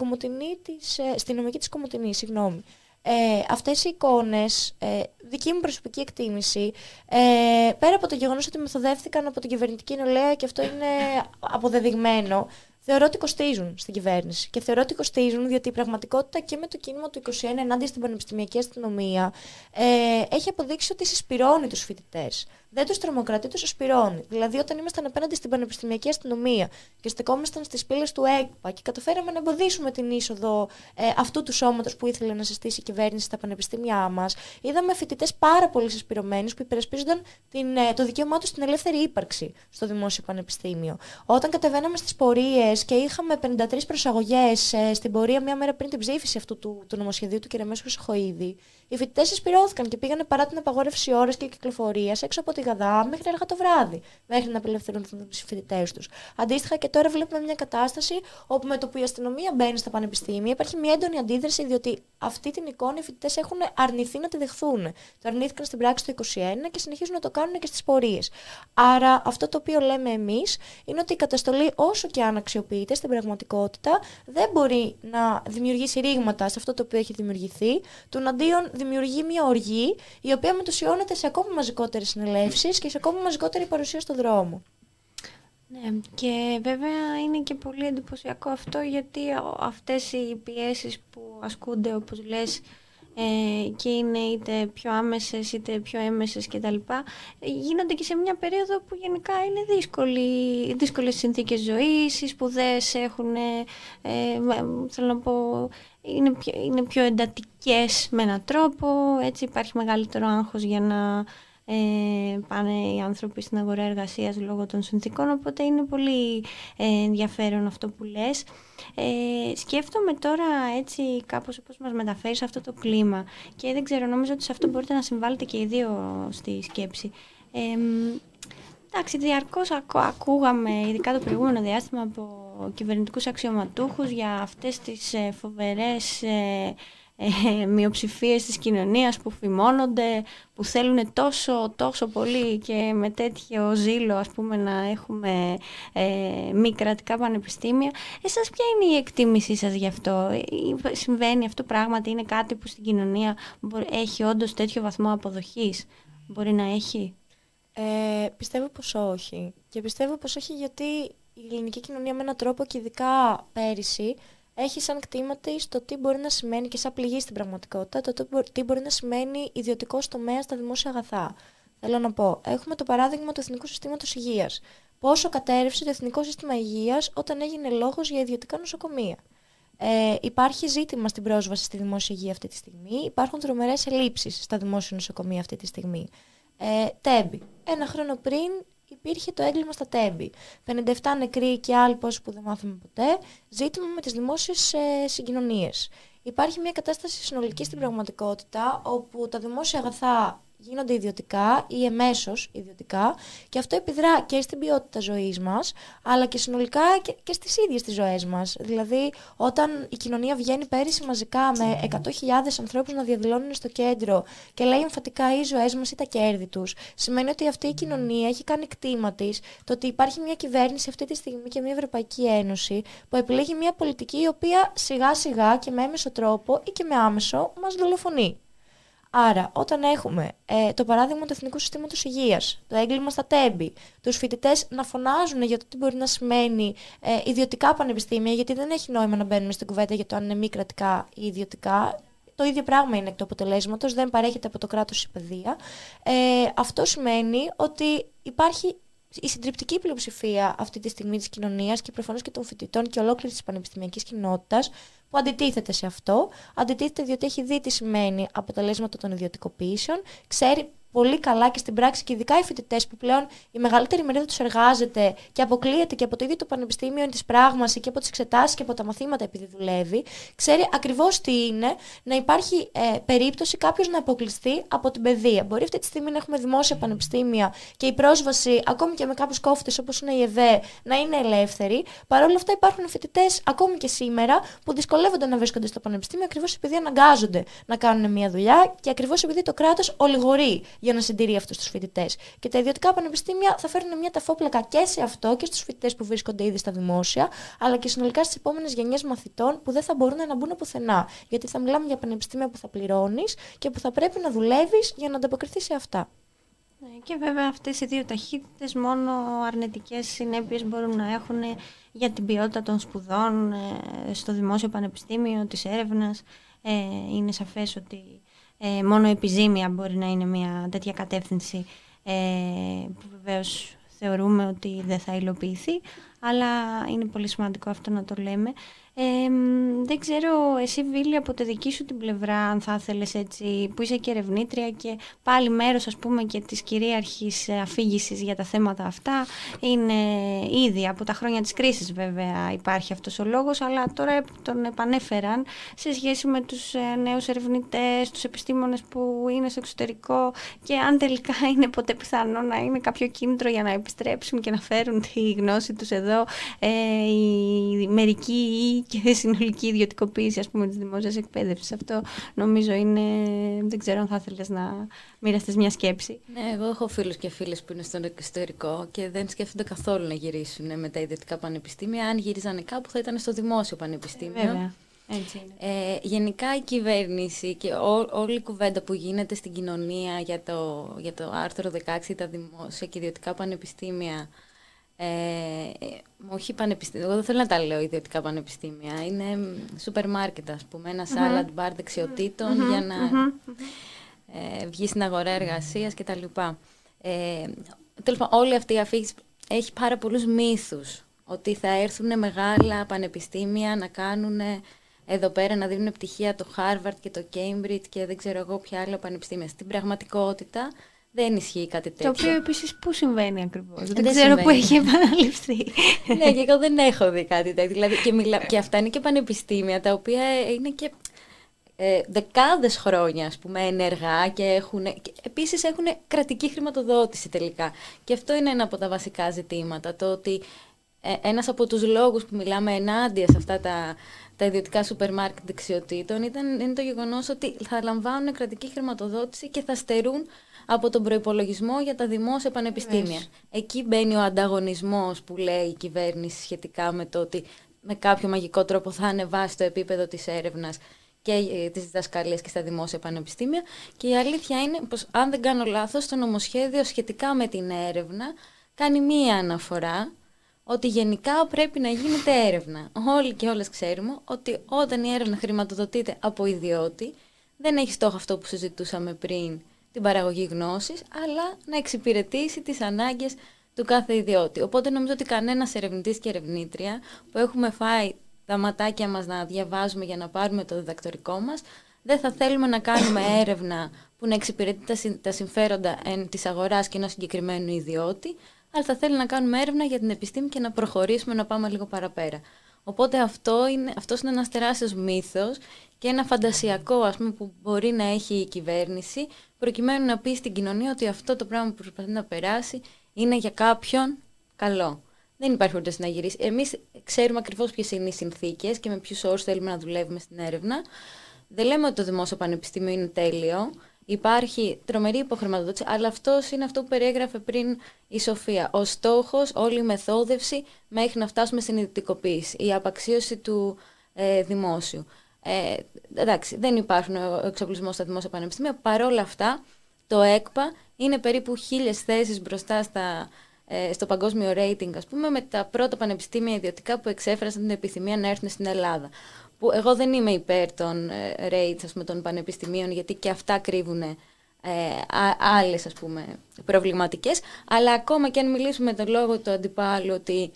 [SPEAKER 2] της, ε, στην νομική της Κομωτινή, συγγνώμη. Ε, αυτές οι εικόνες, ε, δική μου προσωπική εκτίμηση, ε, πέρα από το γεγονός ότι μεθοδεύτηκαν από την κυβερνητική νεολαία και αυτό είναι αποδεδειγμένο, θεωρώ ότι κοστίζουν στην κυβέρνηση. Και θεωρώ ότι κοστίζουν διότι η πραγματικότητα και με το κίνημα του 21 ενάντια στην πανεπιστημιακή αστυνομία ε, έχει αποδείξει ότι συσπηρώνει τους φοιτητές δεν τους τρομοκρατεί, τους ασπηρώνει. Δηλαδή, όταν ήμασταν απέναντι στην πανεπιστημιακή αστυνομία και στεκόμασταν στις πύλες του ΕΚΠΑ και καταφέραμε να εμποδίσουμε την είσοδο ε, αυτού του σώματος που ήθελε να συστήσει η κυβέρνηση στα πανεπιστήμια μας, είδαμε φοιτητές πάρα πολύ συσπηρωμένους που υπερασπίζονταν την, ε, το δικαίωμά τους στην ελεύθερη ύπαρξη στο δημόσιο πανεπιστήμιο. Όταν κατεβαίναμε στις πορείες και είχαμε 53 προσαγωγές ε, στην πορεία μία μέρα πριν την ψήφιση αυτού του, του νομοσχεδίου του κ. Μέσου Χρυσοχοίδη, οι φοιτητές συσπηρώθηκαν και πήγανε παρά την απαγόρευση ώρε και κυκλοφορίας έξω από τη Γαδά μέχρι αργά το βράδυ, μέχρι να απελευθερούν του φοιτητές τους. Αντίστοιχα και τώρα βλέπουμε μια κατάσταση όπου με το που η αστυνομία μπαίνει στα πανεπιστήμια υπάρχει μια έντονη αντίδραση, διότι αυτή την εικόνα οι φοιτητές έχουν αρνηθεί να τη δεχθούν. Το αρνήθηκαν στην πράξη το 2021 και συνεχίζουν να το κάνουν και στις πορείες. Άρα αυτό το οποίο λέμε εμείς είναι ότι η καταστολή, όσο και αν αξιοποιείται στην πραγματικότητα, δεν μπορεί να δημιουργήσει ρήγματα σε αυτό το οποίο έχει δημιουργηθεί, του αντίον δημιουργεί μια οργή η οποία μετουσιώνεται σε ακόμα μαζικότερες συνελεύσεις και σε ακόμα μαζικότερη παρουσία στο δρόμο.
[SPEAKER 1] Ναι, και βέβαια είναι και πολύ εντυπωσιακό αυτό γιατί αυτές οι πιέσεις που ασκούνται όπως λες ε, και είναι είτε πιο άμεσες είτε πιο έμεσες κτλ. Γίνονται και σε μια περίοδο που γενικά είναι δύσκολη, δύσκολες συνθήκες ζωής, οι σπουδές έχουν, ε, θέλω να πω, είναι πιο, είναι πιο εντατικές με έναν τρόπο, έτσι υπάρχει μεγαλύτερο άγχος για να ε, πάνε οι άνθρωποι στην αγορά εργασίας λόγω των συνθήκων, οπότε είναι πολύ ε, ενδιαφέρον αυτό που λες. Ε, σκέφτομαι τώρα έτσι κάπως όπως μας μεταφέρεις σε αυτό το κλίμα και δεν ξέρω, νομίζω ότι σε αυτό μπορείτε να συμβάλλετε και οι δύο στη σκέψη. Ε, εντάξει, διαρκώς ακούγαμε, ειδικά το προηγούμενο διάστημα, από κυβερνητικούς αξιωματούχους για αυτές τις ε, φοβερές ε, ε, μειοψηφίες της κοινωνίας που φημώνονται, που θέλουν τόσο, τόσο πολύ και με τέτοιο ζήλο ας πούμε να έχουμε ε, μη κρατικά πανεπιστήμια. Εσάς ποια είναι η εκτίμησή σας γι' αυτό, ε, συμβαίνει αυτό πράγματι, είναι κάτι που στην κοινωνία έχει όντως τέτοιο βαθμό αποδοχής, μπορεί να έχει;
[SPEAKER 2] Ε, πιστεύω πως όχι. Και πιστεύω πως όχι γιατί η ελληνική κοινωνία με έναν τρόπο και ειδικά πέρυσι έχει σαν κτήμα της το τι μπορεί να σημαίνει και σαν πληγή στην πραγματικότητα, το τι μπορεί να σημαίνει ιδιωτικός τομέας στα δημόσια αγαθά. Θέλω να πω, έχουμε το παράδειγμα του Εθνικού Συστήματος Υγείας. Πόσο κατέρευσε το Εθνικό Σύστημα Υγείας όταν έγινε λόγος για ιδιωτικά νοσοκομεία. Ε, υπάρχει ζήτημα στην πρόσβαση στη δημόσια υγεία αυτή τη στιγμή. Υπάρχουν τρομερές ελλείψεις στα δημόσια νοσοκομεία αυτή τη στιγμή. Ε, τέμπι. Ένα χρόνο πριν υπήρχε το έγκλημα στα τέμπη. 57 νεκροί και άλλοι πόσοι που δεν μάθαμε ποτέ, ζήτημα με τις δημόσιες ε, συγκοινωνίες. Υπάρχει μια κατάσταση συνολική στην πραγματικότητα όπου τα δημόσια αγαθά γίνονται ιδιωτικά ή εμέσως ιδιωτικά και αυτό επιδρά και στην ποιότητα ζωής μας, αλλά και συνολικά και, και στις ίδιες τις ζωές μας. Δηλαδή, όταν η κοινωνία βγαίνει πέρυσι μαζικά με 100.000 ανθρώπους να διαδηλώνουν στο κέντρο και λέει εμφατικά οι ζωές μας ή τα κέρδη τους, σημαίνει ότι αυτή η κοινωνία έχει κάνει κτήμα της το ότι υπάρχει μια κυβέρνηση αυτή τη στιγμή και μια Ευρωπαϊκή Ένωση που επιλέγει μια πολιτική η οποία σιγά σιγά και με έμεσο τρόπο ή και με άμεσο μας δολοφονεί. Άρα, όταν έχουμε ε, το παράδειγμα του Εθνικού Συστήματος Υγείας, το έγκλημα στα τέμπη, τους φοιτητές να φωνάζουν για το τι μπορεί να σημαίνει ε, ιδιωτικά πανεπιστήμια, γιατί δεν έχει νόημα να μπαίνουμε στην κουβέντα για το αν είναι μη κρατικά ή ιδιωτικά. Το ίδιο πράγμα είναι εκ του αποτελέσματος, δεν παρέχεται από το κράτος η παιδεία. Ε, αυτό σημαίνει ότι υπάρχει η συντριπτική πλειοψηφία αυτή τη στιγμή της κοινωνίας και προφανώς και των φοιτητών και ολόκληρης της πανεπιστημιακής κοινότητας που αντιτίθεται σε αυτό. Αντιτίθεται διότι έχει δει τι σημαίνει αποτελέσματα των ιδιωτικοποιήσεων, ξέρει πολύ καλά και στην πράξη και ειδικά οι φοιτητές που πλέον η μεγαλύτερη μερίδα τους εργάζεται και αποκλείεται και από το ίδιο το πανεπιστήμιο της πράγμαση και από τις εξετάσεις και από τα μαθήματα επειδή δουλεύει, ξέρει ακριβώς τι είναι να υπάρχει ε, περίπτωση κάποιος να αποκλειστεί από την παιδεία. Μπορεί αυτή τη στιγμή να έχουμε δημόσια πανεπιστήμια και η πρόσβαση, ακόμη και με κάποιους κόφτες όπως είναι η ΕΔΕ, να είναι ελεύθερη. Παρ' όλα αυτά υπάρχουν φοιτητές ακόμη και σήμερα που δυσκολεύονται να βρίσκονται στο πανεπιστήμιο ακριβώς επειδή αναγκάζονται να κάνουν μια δουλειά και ακριβώς επειδή το κράτος ολιγορεί για να συντηρεί αυτούς τους φοιτητές. Και τα ιδιωτικά πανεπιστήμια θα φέρουν μια ταφόπλακα και σε αυτό και στους φοιτητές που βρίσκονται ήδη στα δημόσια, αλλά και συνολικά στις επόμενες γενιές μαθητών που δεν θα μπορούν να μπουν πουθενά. Γιατί θα μιλάμε για πανεπιστήμια που θα πληρώνεις και που θα πρέπει να δουλεύεις για να ανταποκριθείς σε αυτά.
[SPEAKER 1] Ναι, και βέβαια αυτές οι δύο ταχύτητες μόνο αρνητικές συνέπειες μπορούν να έχουν για την ποιότητα των σπουδών ε, στο δημόσιο πανεπιστήμιο, της έρευνας. Ε, είναι σαφές ότι ε, μόνο επιζήμια μπορεί να είναι μια τέτοια κατεύθυνση ε, που βεβαίως θεωρούμε ότι δεν θα υλοποιηθεί, αλλά είναι πολύ σημαντικό αυτό να το λέμε. Ε, δεν ξέρω εσύ Βίλη από τη δική σου την πλευρά αν θα ήθελες έτσι που είσαι και ερευνήτρια και πάλι μέρος ας πούμε και της κυρίαρχης αφήγησης για τα θέματα αυτά είναι ήδη από τα χρόνια της κρίσης βέβαια υπάρχει αυτός ο λόγος αλλά τώρα τον επανέφεραν σε σχέση με τους ε, νέους ερευνητές, τους επιστήμονες που είναι στο εξωτερικό και αν τελικά είναι ποτέ πιθανό να είναι κάποιο κίνητρο για να επιστρέψουν και να φέρουν τη γνώση τους εδώ ε, οι μερικοί και συνολική ιδιωτικοποίηση ας πούμε της δημόσιας εκπαίδευσης. Αυτό νομίζω είναι, δεν ξέρω αν θα ήθελες να μοιραστείς μια σκέψη.
[SPEAKER 3] Ναι, εγώ έχω φίλους και φίλες που είναι στο εξωτερικό και δεν σκέφτονται καθόλου να γυρίσουν με τα ιδιωτικά πανεπιστήμια. Αν γύριζαν κάπου θα ήταν στο δημόσιο πανεπιστήμιο.
[SPEAKER 1] Βέβαια. Έτσι
[SPEAKER 3] είναι. Ε, γενικά η κυβέρνηση και ό, όλη η κουβέντα που γίνεται στην κοινωνία για το, για το άρθρο 16, τα δημόσια και ιδιωτικά πανεπιστήμια, ε, όχι πανεπιστήμια, εγώ δεν θέλω να τα λέω ιδιωτικά πανεπιστήμια. Είναι σούπερ μάρκετ, ας πούμε, ένα salad bar δεξιοτητων για να ε, βγει στην αγορά εργασίας κτλ. Ε, Τέλος πάντων, όλη αυτή η αφήγηση έχει πάρα πολλούς μύθους. Ότι θα έρθουν μεγάλα πανεπιστήμια να κάνουν εδώ πέρα να δίνουν πτυχία το Harvard και το Cambridge και δεν ξέρω εγώ ποια άλλα πανεπιστήμια. Στην πραγματικότητα δεν ισχύει κάτι τέτοιο.
[SPEAKER 1] Το οποίο επίσης πού συμβαίνει ακριβώς; Δεν, δεν ξέρω πού έχει επαναληφθεί.
[SPEAKER 3] ναι, και εγώ δεν έχω δει κάτι τέτοιο. Δηλαδή, και, μιλά... και αυτά είναι και πανεπιστήμια τα οποία είναι και ε, δεκάδες χρόνια ας πούμε ενεργά και έχουν, και επίσης έχουν κρατική χρηματοδότηση τελικά. Και αυτό είναι ένα από τα βασικά ζητήματα, το ότι ε, ένας από τους λόγους που μιλάμε ενάντια σε αυτά τα, τα ιδιωτικά σούπερ μάρκετ δεξιοτήτων ήταν, είναι το γεγονός ότι θα λαμβάνουν κρατική χρηματοδότηση και θα στερούν από τον προπολογισμό για τα δημόσια πανεπιστήμια. Εκεί μπαίνει ο ανταγωνισμός που λέει η κυβέρνηση σχετικά με το ότι με κάποιο μαγικό τρόπο θα ανεβάσει το επίπεδο της έρευνας και ε, της διδασκαλίας και στα δημόσια πανεπιστήμια. Και η αλήθεια είναι πως, αν δεν κάνω λάθος, το νομοσχέδιο σχετικά με την έρευνα κάνει μία αναφορά ότι γενικά πρέπει να γίνεται έρευνα. Όλοι και όλες ξέρουμε ότι όταν η έρευνα χρηματοδοτείται από ιδιώτη, δεν έχει στόχο αυτό που συζητούσαμε πριν την παραγωγή γνώσης, αλλά να εξυπηρετήσει τις ανάγκες του κάθε ιδιώτη. Οπότε νομίζω ότι κανένας ερευνητής και ερευνήτρια που έχουμε φάει τα ματάκια μας να διαβάζουμε για να πάρουμε το διδακτορικό μας, δεν θα θέλουμε να κάνουμε έρευνα που να εξυπηρετεί τα συμφέροντα της αγοράς και ενός συγκεκριμένου ιδιώτη, αλλά θα θέλει να κάνουμε έρευνα για την επιστήμη και να προχωρήσουμε να πάμε λίγο παραπέρα. Οπότε αυτό είναι, αυτός είναι ένας τεράστιος μύθος και ένα φαντασιακό ας πούμε, που μπορεί να έχει η κυβέρνηση προκειμένου να πει στην κοινωνία ότι αυτό το πράγμα που προσπαθεί να περάσει είναι για κάποιον καλό. Δεν υπάρχει περίπτωση να γυρίσει. Εμείς ξέρουμε ακριβώς ποιες είναι οι συνθήκες και με ποιους όρους θέλουμε να δουλεύουμε στην έρευνα. Δεν λέμε ότι το δημόσιο πανεπιστήμιο είναι τέλειο. Υπάρχει τρομερή υποχρηματοδότηση, αλλά αυτός είναι αυτό που περιέγραφε πριν η Σοφία. Ο στόχος, όλη η μεθόδευση μέχρι να φτάσουμε στην ιδιωτικοποίηση, η απαξίωση του ε, δημόσιου. Ε, εντάξει, δεν υπάρχουν εξοπλισμός στα δημόσια πανεπιστήμια. Παρ' όλα αυτά, το ΕΚΠΑ είναι περίπου χίλιες θέσεις μπροστά στα, ε, στο παγκόσμιο rating, ας πούμε, με τα πρώτα πανεπιστήμια ιδιωτικά που εξέφρασαν την επιθυμία να έρθουν στην Ελλάδα. Που εγώ δεν είμαι υπέρ των ε, rates, ας πούμε, των πανεπιστημίων, γιατί και αυτά κρύβουν ε, άλλες, ας πούμε, προβληματικές. Αλλά ακόμα και αν μιλήσουμε τον λόγο του αντιπάλου ότι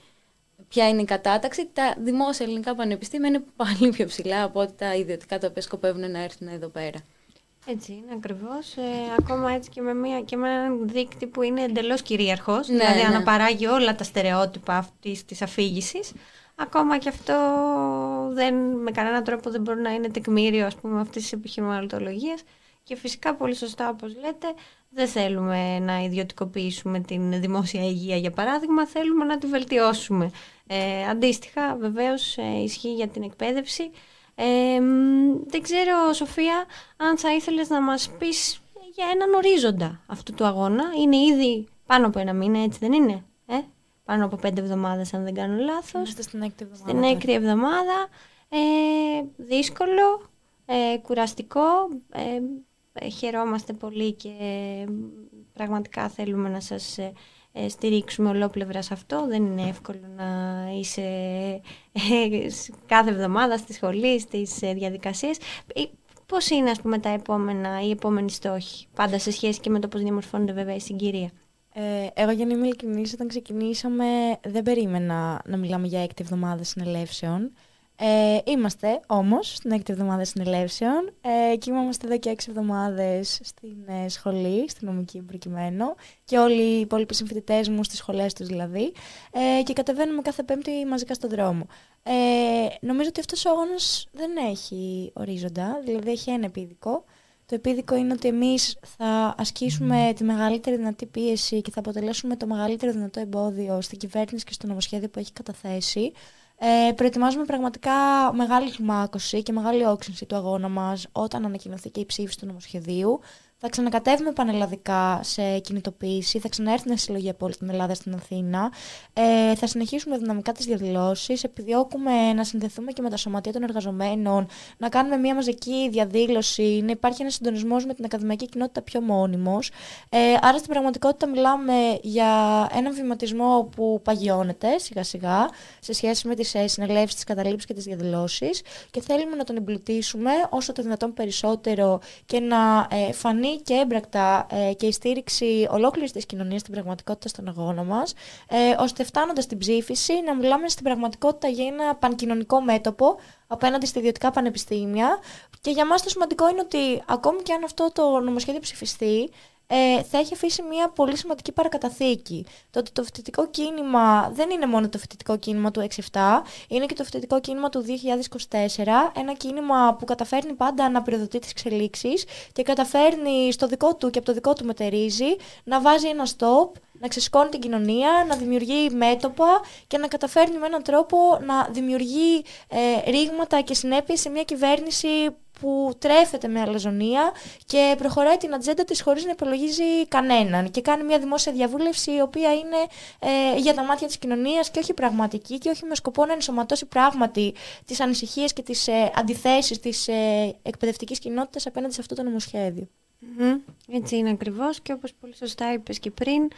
[SPEAKER 3] ποια είναι η κατάταξη, τα δημόσια ελληνικά πανεπιστήμια είναι πάλι πιο ψηλά από ό,τι τα ιδιωτικά τα οποία σκοπεύουν να έρθουν εδώ πέρα.
[SPEAKER 1] Έτσι είναι ακριβώς. Ε, ακόμα έτσι και με, μια, και με έναν δείκτη που είναι εντελώς κυρίαρχος, ναι, δηλαδή ναι. αναπαράγει όλα τα στερεότυπα αυτής της αφήγησης. Ακόμα και αυτό δεν, με κανέναν τρόπο δεν μπορεί να είναι τεκμήριο ας πούμε αυτής της επιχειρηματολογίας και φυσικά πολύ σωστά όπως λέτε δεν θέλουμε να ιδιωτικοποιήσουμε την δημόσια υγεία για παράδειγμα, θέλουμε να τη βελτιώσουμε. Ε, αντίστοιχα βεβαίως ε, ισχύει για την εκπαίδευση ε, δεν ξέρω, Σοφία, αν θα ήθελες να μας πεις για έναν ορίζοντα αυτού του αγώνα. Είναι ήδη πάνω από ένα μήνα, έτσι δεν είναι. Ε; Πάνω από πέντε εβδομάδες, αν δεν κάνω λάθος.
[SPEAKER 2] Είμαστε στην έκτη εβδομάδα.
[SPEAKER 1] Στην έκτη εβδομάδα. Ε, δύσκολο, ε, κουραστικό. Ε, χαιρόμαστε πολύ και πραγματικά θέλουμε να σας ε, στηρίξουμε ολόπλευρα σε αυτό. Δεν είναι εύκολο να είσαι ε, κάθε εβδομάδα στη σχολή, στις ε, διαδικασίες. Πώς είναι, ας πούμε, τα επόμενα, οι επόμενοι στόχοι, πάντα σε σχέση και με το πώς διαμορφώνονται βέβαια η συγκυρία;
[SPEAKER 2] Ε, εγώ για να είμαι ειλικρινής, όταν ξεκινήσαμε δεν περίμενα να μιλάμε για έκτη εβδομάδα συνελεύσεων. Ε, είμαστε όμως στην έκτη εβδομάδα συνελεύσεων ε, και είμαστε εδώ και έξι εβδομάδες στην ε, σχολή, στην νομική προκειμένου και όλοι οι υπόλοιποι συμφοιτητές μου στις σχολές τους δηλαδή ε, και κατεβαίνουμε κάθε πέμπτη μαζικά στον δρόμο. Ε, νομίζω ότι αυτός ο αγώνας δεν έχει ορίζοντα, δηλαδή έχει ένα επίδικο. Το επίδικο είναι ότι εμείς θα ασκήσουμε τη μεγαλύτερη δυνατή πίεση και θα αποτελέσουμε το μεγαλύτερο δυνατό εμπόδιο στην κυβέρνηση και στο νομοσχέδιο που έχει καταθέσει ε, προετοιμάζουμε πραγματικά μεγάλη κλιμάκωση και μεγάλη όξυνση του αγώνα μας όταν ανακοινωθεί και η ψήφιση του νομοσχεδίου. Θα ξανακατεύουμε πανελλαδικά σε κινητοποίηση, θα ξαναέρθουν συλλογή από όλη την Ελλάδα στην Αθήνα. Ε, θα συνεχίσουμε δυναμικά τις διαδηλώσεις. Επιδιώκουμε να συνδεθούμε και με τα σωματεία των εργαζομένων, να κάνουμε μια μαζική διαδήλωση, να υπάρχει ένας συντονισμός με την ακαδημαϊκή κοινότητα πιο μόνιμος. Ε, άρα στην πραγματικότητα μιλάμε για έναν βηματισμό που παγιώνεται σιγά σιγά σε σχέση με τις ε, συνελεύσεις, τις καταλήψεις και τις διαδηλώσεις και θέλουμε να τον εμπλουτίσουμε όσο το δυνατόν περισσότερο και να ε, φανεί και έμπρακτα ε, και η στήριξη ολόκληρης της κοινωνίας στην πραγματικότητα στον αγώνα μας, ε, ώστε φτάνοντας στην ψήφιση να μιλάμε στην πραγματικότητα για ένα πανκοινωνικό μέτωπο απέναντι στα ιδιωτικά πανεπιστήμια. Και για μας το σημαντικό είναι ότι ακόμη και αν αυτό το νομοσχέδιο ψηφιστεί, ε, θα έχει αφήσει μια πολύ σημαντική παρακαταθήκη. Το ότι το φοιτητικό κίνημα δεν είναι μόνο το φοιτητικό κίνημα του 6-7, είναι και το φοιτητικό κίνημα του 2024, ένα κίνημα που καταφέρνει πάντα να πυροδοτεί τις εξελίξεις και καταφέρνει στο δικό του και από το δικό του μετερίζει να βάζει ένα stop, να ξεσκώνει την κοινωνία, να δημιουργεί μέτωπα και να καταφέρνει με έναν τρόπο να δημιουργεί ε, ρήγματα και συνέπειες σε μια κυβέρνηση που τρέφεται με αλαζονία και προχωράει την ατζέντα της χωρίς να υπολογίζει κανέναν και κάνει μια δημόσια διαβούλευση η οποία είναι ε, για τα μάτια της κοινωνίας και όχι πραγματική και όχι με σκοπό να ενσωματώσει πράγματι τις ανησυχίες και τις ε, αντιθέσεις της ε, εκπαιδευτικής κοινότητας απέναντι σε αυτό το νομοσχεδιο
[SPEAKER 1] Έτσι είναι ακριβώς και όπως πολύ σωστά είπες και πριν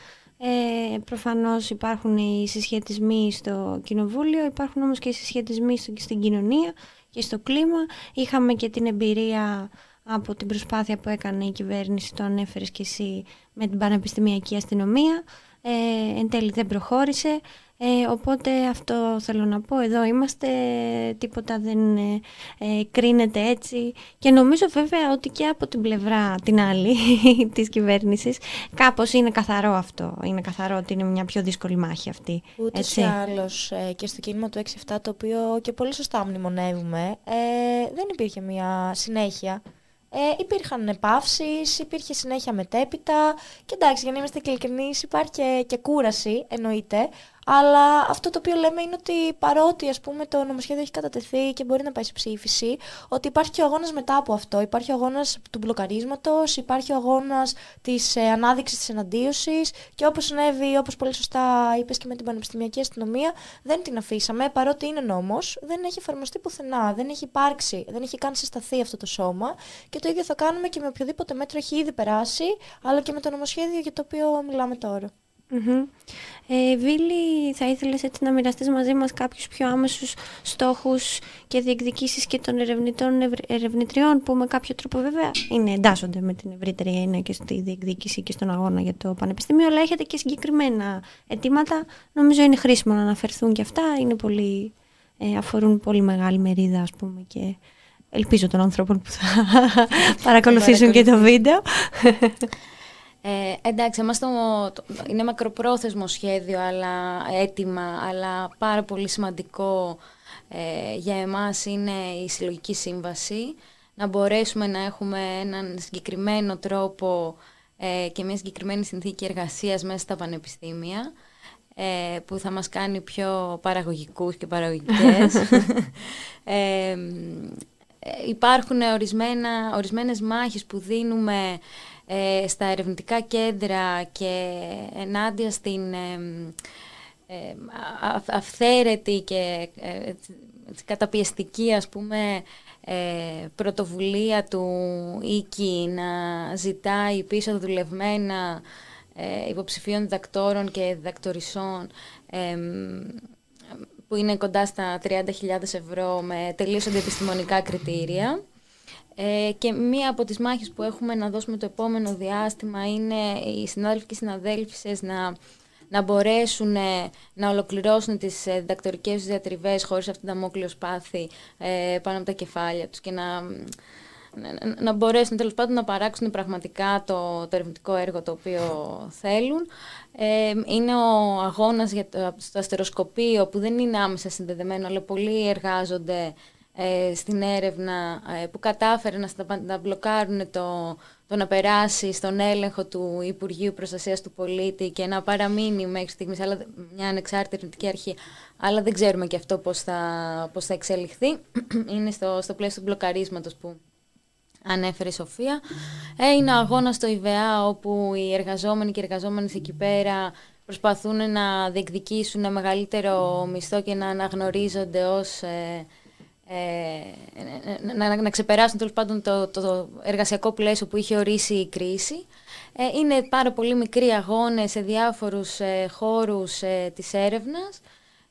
[SPEAKER 1] ε, προφανώς υπάρχουν οι συσχετισμοί στο κοινοβούλιο, υπάρχουν όμως και οι συσχετισμοί στην κοινωνία και στο κλίμα. Είχαμε και την εμπειρία από την προσπάθεια που έκανε η κυβέρνηση, το ανέφερες και εσύ, με την Πανεπιστημιακή Αστυνομία. Ε, εν τέλει δεν προχώρησε. Ε, οπότε αυτό θέλω να πω. Εδώ είμαστε, τίποτα δεν ε, ε, κρίνεται έτσι. Και νομίζω βέβαια ότι και από την πλευρά την άλλη της κυβέρνησης κάπως είναι καθαρό αυτό. Είναι καθαρό ότι είναι μια πιο δύσκολη μάχη αυτή.
[SPEAKER 2] Ούτε ή άλλως ε, και στο κίνημα του 6-7 το οποίο και πολύ σωστά μνημονεύουμε δεν υπήρχε μια συνέχεια. Ε, υπήρχαν παύσει, υπήρχε συνέχεια μετέπειτα και εντάξει για να είμαστε ειλικρινείς υπάρχει και, και κούραση εννοείται αλλά αυτό το οποίο λέμε είναι ότι παρότι ας πούμε, το νομοσχέδιο έχει κατατεθεί και μπορεί να πάει σε ψήφιση, ότι υπάρχει και ο αγώνας μετά από αυτό. Υπάρχει ο αγώνας του μπλοκαρίσματος, υπάρχει ο αγώνας της ε, ανάδειξης της εναντίωσης και όπως συνέβη, όπως πολύ σωστά είπες και με την Πανεπιστημιακή Αστυνομία, δεν την αφήσαμε. Παρότι είναι νόμος, δεν έχει εφαρμοστεί πουθενά, δεν έχει υπάρξει, δεν έχει καν συσταθεί αυτό το σώμα. Και το ίδιο θα κάνουμε και με οποιοδήποτε μέτρο έχει ήδη περάσει, αλλά και με το νομοσχέδιο για το οποίο μιλάμε τώρα.
[SPEAKER 1] Ε, Βίλη, θα ήθελες έτσι να μοιραστείς μαζί μας κάποιους πιο άμεσους στόχους και διεκδικήσεις και των ερευνητών ερευνητριών που με κάποιο τρόπο βέβαια είναι, εντάσσονται με την ευρύτερη έννοια και στη διεκδίκηση και στον αγώνα για το Πανεπιστήμιο αλλά έχετε και συγκεκριμένα αιτήματα. Νομίζω είναι χρήσιμο να αναφερθούν και αυτά. Είναι πολύ, ε, αφορούν πολύ μεγάλη μερίδα ας πούμε και ελπίζω των ανθρώπων που θα παρακολουθήσουν και το βίντεο.
[SPEAKER 3] Ε, εντάξει, το, είναι μακροπρόθεσμο σχέδιο, αλλά έτοιμα, αλλά πάρα πολύ σημαντικό ε, για εμάς είναι η συλλογική σύμβαση. Να μπορέσουμε να έχουμε έναν συγκεκριμένο τρόπο ε, και μια συγκεκριμένη συνθήκη εργασίας μέσα στα πανεπιστήμια ε, που θα μας κάνει πιο παραγωγικούς και παραγωγικές. ε, υπάρχουν ορισμένα, ορισμένες μάχες που δίνουμε ε, στα ερευνητικά κέντρα και ενάντια στην ε, ε, αυθαίρετη και ε, καταπιεστική ας πούμε πρωτοβουλία του Ίκη να ζητάει πίσω δουλευμένα υποψηφίων διδακτόρων και διδακτορισών που είναι κοντά στα 30.000 ευρώ με τελείως αντιεπιστημονικά κριτήρια. Ε, και μία από τις μάχες που έχουμε να δώσουμε το επόμενο διάστημα είναι οι συνάδελφοι και οι συναδέλφισες να, να μπορέσουν ε, να ολοκληρώσουν τις ε, διδακτορικές διατριβές χωρίς αυτήν την αμόκλειο σπάθη ε, πάνω από τα κεφάλια τους και να, να, μπορέσουν τέλος πάντων να παράξουν πραγματικά το, το ερευνητικό έργο το οποίο θέλουν. Ε, είναι ο αγώνας για το, στο αστεροσκοπείο που δεν είναι άμεσα συνδεδεμένο αλλά πολλοί εργάζονται ε, στην έρευνα ε, που κατάφερε να, να μπλοκάρουν το, το να περάσει στον έλεγχο του Υπουργείου Προστασίας του Πολίτη και να παραμείνει μέχρι στιγμής αλλά, μια ανεξάρτητη ερευνητική αρχή, αλλά δεν ξέρουμε και αυτό πώς θα, πώς θα εξελιχθεί. Είναι στο, στο πλαίσιο του μπλοκαρίσματος που ανέφερε η Σοφία. Ε, είναι αγώνας στο ΙΒΑ όπου οι εργαζόμενοι και οι εργαζόμενες εκεί πέρα προσπαθούν να διεκδικήσουν μεγαλύτερο μισθό και να αναγνωρίζονται ως ε, ε, να, να, ξεπεράσουν τέλος πάντων το, το, εργασιακό πλαίσιο που είχε ορίσει η κρίση. Ε, είναι πάρα πολύ μικροί αγώνες σε διάφορους ε, χώρους ε, της έρευνας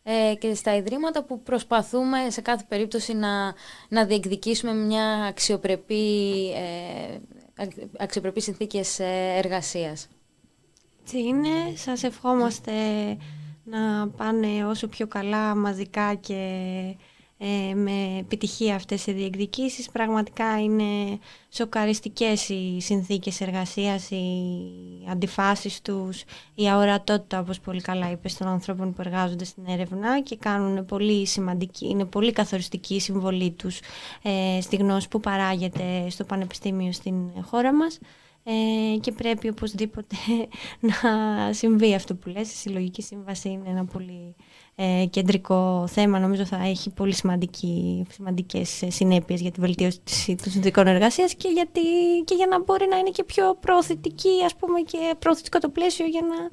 [SPEAKER 3] ε, και στα ιδρύματα που προσπαθούμε σε κάθε περίπτωση να, να διεκδικήσουμε μια αξιοπρεπή, ε, αξιοπρεπή συνθήκες εργασίας.
[SPEAKER 1] Τι είναι, σας ευχόμαστε να πάνε όσο πιο καλά μαζικά και ε, με επιτυχία αυτές οι διεκδικήσεις. Πραγματικά είναι σοκαριστικές οι συνθήκες εργασίας, οι αντιφάσεις τους, η αορατότητα όπως πολύ καλά είπες των ανθρώπων που εργάζονται στην έρευνα και κάνουν πολύ σημαντική, είναι πολύ καθοριστική η συμβολή τους ε, στη γνώση που παράγεται στο Πανεπιστήμιο στην χώρα μας. Ε, και πρέπει οπωσδήποτε να συμβεί αυτό που λες. Η συλλογική σύμβαση είναι ένα πολύ ε, κεντρικό θέμα. Νομίζω θα έχει πολύ σημαντική, σημαντικές συνέπειες για τη βελτίωση των συνδικών εργασίας και, γιατί, και για να μπορεί να είναι και πιο προωθητική ας πούμε, και προωθητικό το πλαίσιο για να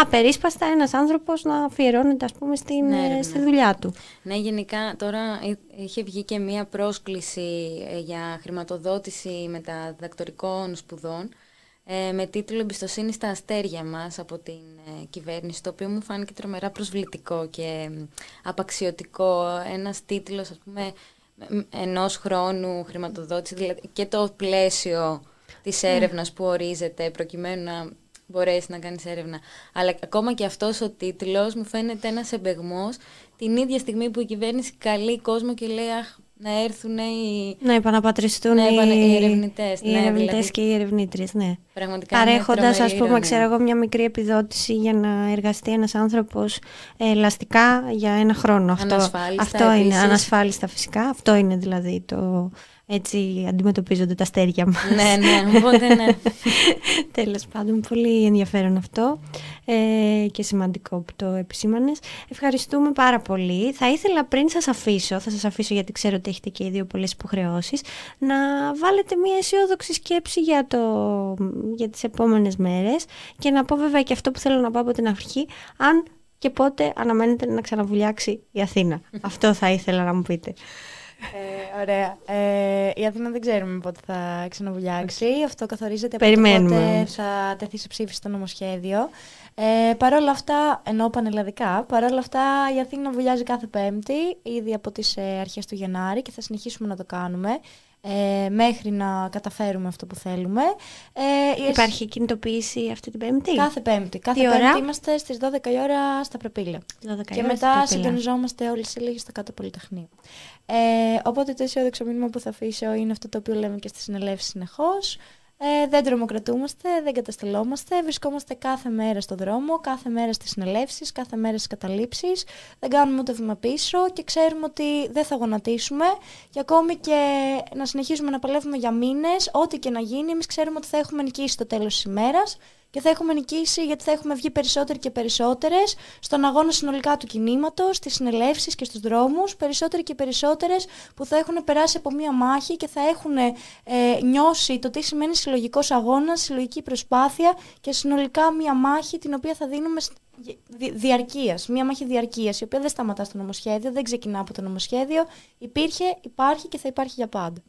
[SPEAKER 1] απερίσπαστα ένας άνθρωπος να αφιερώνεται ας πούμε, στην, ναι, ναι. στη δουλειά του.
[SPEAKER 3] Ναι, γενικά τώρα είχε βγει και μία πρόσκληση ε, για χρηματοδότηση μεταδιδακτορικών σπουδών ε, με τίτλο «Εμπιστοσύνη στα αστέρια μας» από την ε, κυβέρνηση, το οποίο μου φάνηκε τρομερά προσβλητικό και απαξιωτικό. Ένας τίτλος, ας πούμε, ενός χρόνου χρηματοδότηση, δηλαδή και το πλαίσιο της ναι. έρευνας που ορίζεται προκειμένου να μπορέσεις να κάνεις έρευνα. Αλλά ακόμα και αυτός ο τίτλος μου φαίνεται ένας εμπεγμός την ίδια στιγμή που η κυβέρνηση καλεί κόσμο και λέει αχ, να έρθουν οι...
[SPEAKER 1] Να επαναπατριστούν
[SPEAKER 3] να
[SPEAKER 1] οι,
[SPEAKER 3] οι ερευνητές.
[SPEAKER 1] Οι
[SPEAKER 3] ναι,
[SPEAKER 1] δηλαδή... και οι ερευνήτριες, ναι.
[SPEAKER 3] Πραγματικά
[SPEAKER 1] Παρέχοντας, ας πούμε, ξέρω εγώ, μια μικρή επιδότηση για να εργαστεί ένας άνθρωπος ε, ελαστικά για ένα χρόνο. Αυτό, αυτό είναι, ανασφάλιστα φυσικά. Αυτό είναι δηλαδή το, έτσι αντιμετωπίζονται τα αστέρια μας.
[SPEAKER 3] Ναι, ναι, οπότε ναι.
[SPEAKER 1] Τέλος πάντων, πολύ ενδιαφέρον αυτό ε, και σημαντικό που το επισήμανες. Ευχαριστούμε πάρα πολύ. Θα ήθελα πριν σας αφήσω, θα σας αφήσω γιατί ξέρω ότι έχετε και οι δύο πολλές υποχρεώσεις, να βάλετε μια αισιόδοξη σκέψη για, το, για τις επόμενες μέρες και να πω βέβαια και αυτό που θέλω να πω από την αρχή, αν και πότε αναμένετε να ξαναβουλιάξει η Αθήνα. αυτό θα ήθελα να μου πείτε.
[SPEAKER 2] Ε, ωραία. Ε, η Αθήνα δεν ξέρουμε πότε θα ξαναβουλιάξει. Αυτό καθορίζεται από
[SPEAKER 1] το
[SPEAKER 2] πότε θα τεθεί σε ψήφιση το νομοσχέδιο. Ε, Παρ' όλα αυτά, ενώ πανελλαδικά, παρ' όλα αυτά η Αθήνα βουλιάζει κάθε Πέμπτη, ήδη από τις ε, αρχές του Γενάρη και θα συνεχίσουμε να το κάνουμε ε, μέχρι να καταφέρουμε αυτό που θέλουμε.
[SPEAKER 1] Ε, Υπάρχει κινητοποίηση αυτή την Πέμπτη;
[SPEAKER 2] Κάθε Πέμπτη. Κάθε Τι Πέμπτη είμαστε στις 12 η ώρα στα Προπήλαια. Και μετά συντονιζόμαστε όλοι σε λίγη στο κάτω Πολυτεχνείο. Ε, οπότε το αισιόδοξο μήνυμα που θα αφήσω είναι αυτό το οποίο λέμε και στη συνελεύση συνεχώς. Ε, δεν τρομοκρατούμαστε, δεν καταστελόμαστε, βρισκόμαστε κάθε μέρα στο δρόμο, κάθε μέρα στις συνελεύσεις, κάθε μέρα στις καταλήψεις, δεν κάνουμε ούτε βήμα πίσω και ξέρουμε ότι δεν θα γονατίσουμε. Και ακόμη και να συνεχίσουμε να παλεύουμε για μήνες, ό,τι και να γίνει, εμείς ξέρουμε ότι θα έχουμε νικήσει το τέλος της ημέρας και θα έχουμε νικήσει γιατί θα έχουμε βγει περισσότεροι και περισσότερες στον αγώνα συνολικά του κινήματος, στις συνελεύσεις και στους δρόμους, περισσότεροι και περισσότερες που θα έχουν περάσει από μία μάχη και θα έχουν ε, νιώσει το τι σημαίνει συλλογικός αγώνας, συλλογική προσπάθεια και συνολικά μία μάχη την οποία θα δίνουμε διαρκείας. Μία μάχη διαρκείας, η οποία δεν σταματά στο νομοσχέδιο, δεν ξεκινά από το νομοσχέδιο. Υπήρχε, υπάρχει και θα υπάρχει για πάντα.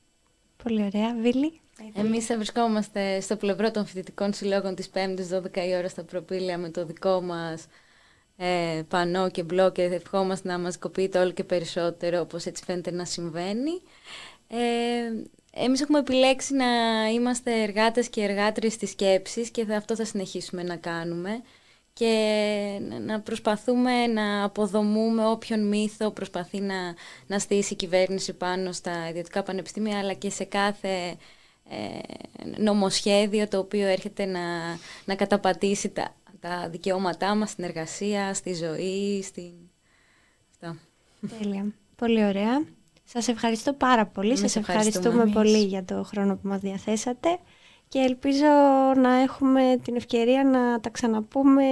[SPEAKER 1] Πολύ ωραία. Βίλη.
[SPEAKER 3] Εμείς θα βρισκόμαστε στο πλευρό των φοιτητικών συλλόγων της 5ης 12 η ώρα στα προπήλαια με το δικό μας ε, πανό και μπλοκ και ευχόμαστε να μας κοπείτε όλο και περισσότερο όπως έτσι φαίνεται να συμβαίνει. Ε, εμείς έχουμε επιλέξει να είμαστε εργάτες και εργάτριες της σκέψης και αυτό θα συνεχίσουμε να κάνουμε και να προσπαθούμε να αποδομούμε όποιον μύθο προσπαθεί να, να στήσει η κυβέρνηση πάνω στα ιδιωτικά πανεπιστήμια αλλά και σε κάθε ε, νομοσχέδιο το οποίο έρχεται να, να καταπατήσει τα, τα δικαιώματά μας στην εργασία, στη ζωή, στην... Αυτό.
[SPEAKER 1] Τέλεια. Πολύ ωραία. Σας ευχαριστώ πάρα πολύ. Σας ευχαριστούμε πολύ για το χρόνο που μας διαθέσατε και ελπίζω να έχουμε την ευκαιρία να τα ξαναπούμε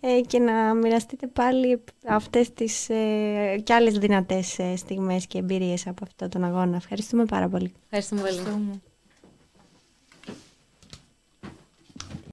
[SPEAKER 1] ε, και να μοιραστείτε πάλι αυτές τις ε, και άλλες δυνατές στιγμές και εμπειρίες από αυτόν τον αγώνα. Ευχαριστούμε πάρα πολύ.
[SPEAKER 3] Ευχαριστούμε πολύ.